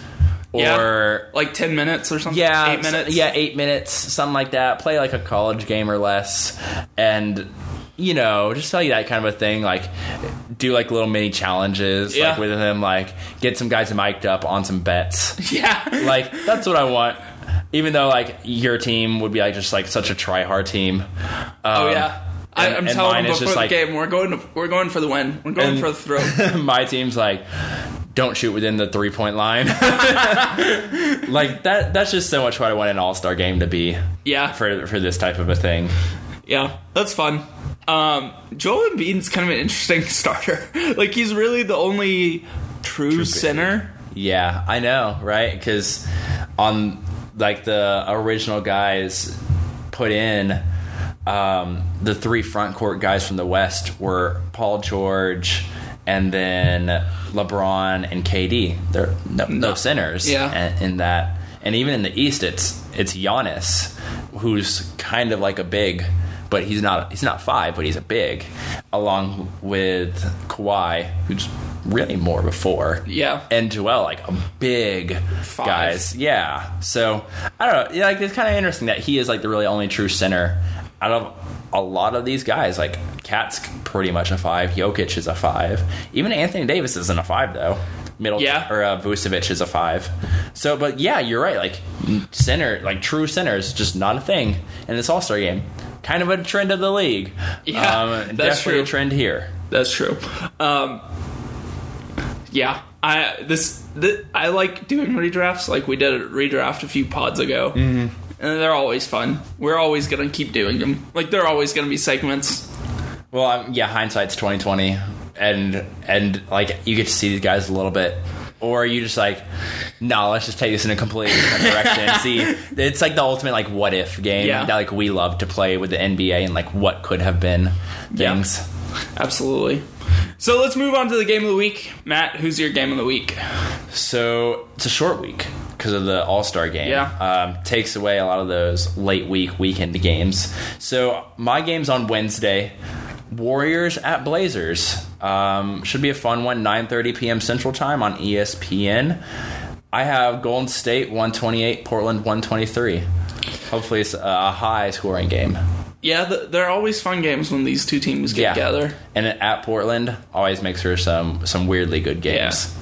Yeah. or Like ten minutes or something. Yeah, eight minutes. Yeah, eight minutes, something like that. Play like a college game or less, and you know, just tell you that kind of a thing. Like, do like little mini challenges, Yeah. like with them. Like, get some guys mic'd up on some bets. yeah. like, that's what I want. Even though like your team would be like just like such a try hard team. oh Um, yeah. I, and telling them before the like- game, we're going. To, we're going for the win. We're going for the throw. my team's like don't shoot within the three point line. like that that's just so much what I want an all star game to be Yeah. for for this type of a thing. Yeah, that's fun. Um, Joel Embiid's kind of an interesting starter. like he's really the only true center. Yeah, I know, right? Because on like the original guys put in um, the three front court guys from the West were Paul George and then LeBron and KD. They're no, no, No. centers Yeah. in, in that. And even in the East, it's it's Giannis, who's kind of like a big, but he's not he's not five, but he's a big, along with Kawhi, who's really more before. Yeah, and Joel like a big Five. guys. Yeah. So I don't know. Yeah, like it's kind of interesting that he is like the really only true center out of a lot of these guys. Like KAT's pretty much a five. Jokic is a five. Even Anthony Davis isn't a five though. Middle Yeah. or uh, Vucevic is a five. So, but yeah, you're right. Like center, like true center is just not a thing in this All Star game. Kind of a trend of the league. Yeah, um, that's definitely true. a trend here. that's true. Um, yeah, I this, th I like doing redrafts. Like we did a redraft a few pods ago, mm-hmm. and they're always fun. We're always gonna keep doing them. Like they're always gonna be segments. Well, um, yeah, hindsight's twenty twenty, and and like you get to see these guys a little bit, or you just like, no, let's just take this in a completely different direction. and see, it's like the ultimate like what if game Yeah. that like we love to play with the NBA and like what could have been Yeah. things. Absolutely. So let's move on to the game of the week. Matt, who's your game of the week? So it's a short week because of the All Star game. Yeah. um, takes away a lot of those late week weekend games. So my game's on Wednesday. Warriors at Blazers um, should be a fun one. 9:30 p.m. Central Time on ESPN. I have Golden State 128, Portland 123. Hopefully, it's a high scoring game. Yeah, th they're always fun games when these two teams get Yeah. together. And at Portland, always makes for some some weirdly good games.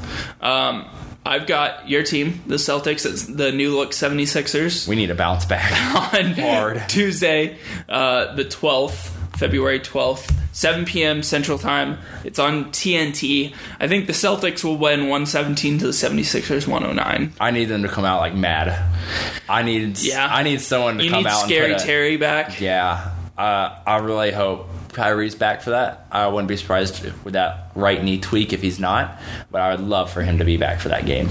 Um, I've got your team, the Celtics. It's the new look 76ers We need a bounce back. on Hard. Tuesday, uh, the 12th, February 12th, 7 p.m. Central Time. It's on TNT. I think the Celtics will win 117 to the 76ers 109. I need them to come out like mad. I need Yeah. I need someone to You come out Scary and put a, Terry back. Yeah. Uh, I really hope Kyrie's back for that. I wouldn't be surprised with that right knee tweak if he's not, but I would love for him to be back for that game.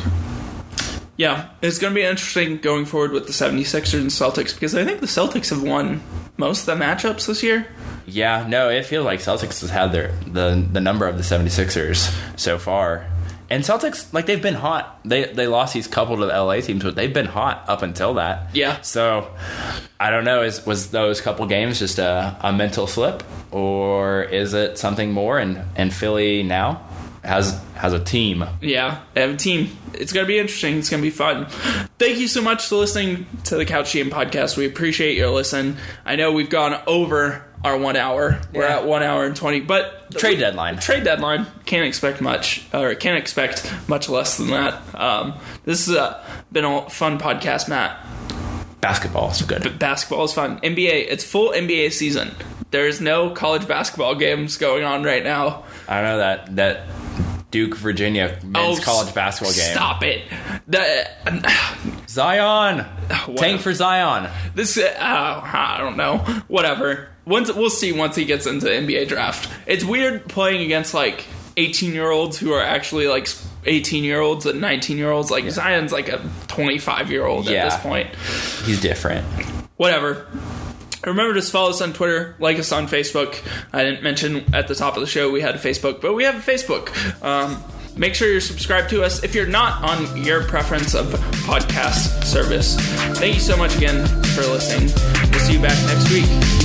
Yeah, it's going to be interesting going forward with the 76ers and Celtics because I think the Celtics have won most of the matchups this year. Yeah, no, it feels like Celtics has had their the the number of the 76ers so far. And Celtics, like they've been hot. They they lost these couple to the LA teams, but they've been hot up until that. Yeah. So I don't know. Is was those couple games just a, a mental slip, or is it something more? And and Philly now has has a team. Yeah, they have a team. It's going to be interesting. It's going to be fun. Thank you so much for listening to the Couch GM podcast. We appreciate your listen. I know we've gone over our one hour. We're Yeah. at one hour and 20, but Trade deadline. trade deadline can't expect much or can't expect much less than that um, this has uh, been a fun podcast matt Basketball is good. but basketball is fun nba it's full nba season there's no college basketball games going on right now I know that that Duke Virginia men's Oh, college basketball game. stop it the, Zion. Whatever. Tank for Zion. this uh, i don't know whatever once we'll see once he gets into the nba draft it's weird playing against like 18 year olds who are actually like 18 year olds and 19 year olds like zion's like a 25 year old Yeah. at this point He's different. whatever. Remember to follow us on Twitter, like us on Facebook. I didn't mention at the top of the show we had a Facebook, but we have a Facebook. Um, make sure you're subscribed to us if you're not on your preference of podcast service. Thank you so much again for listening. We'll see you back next week.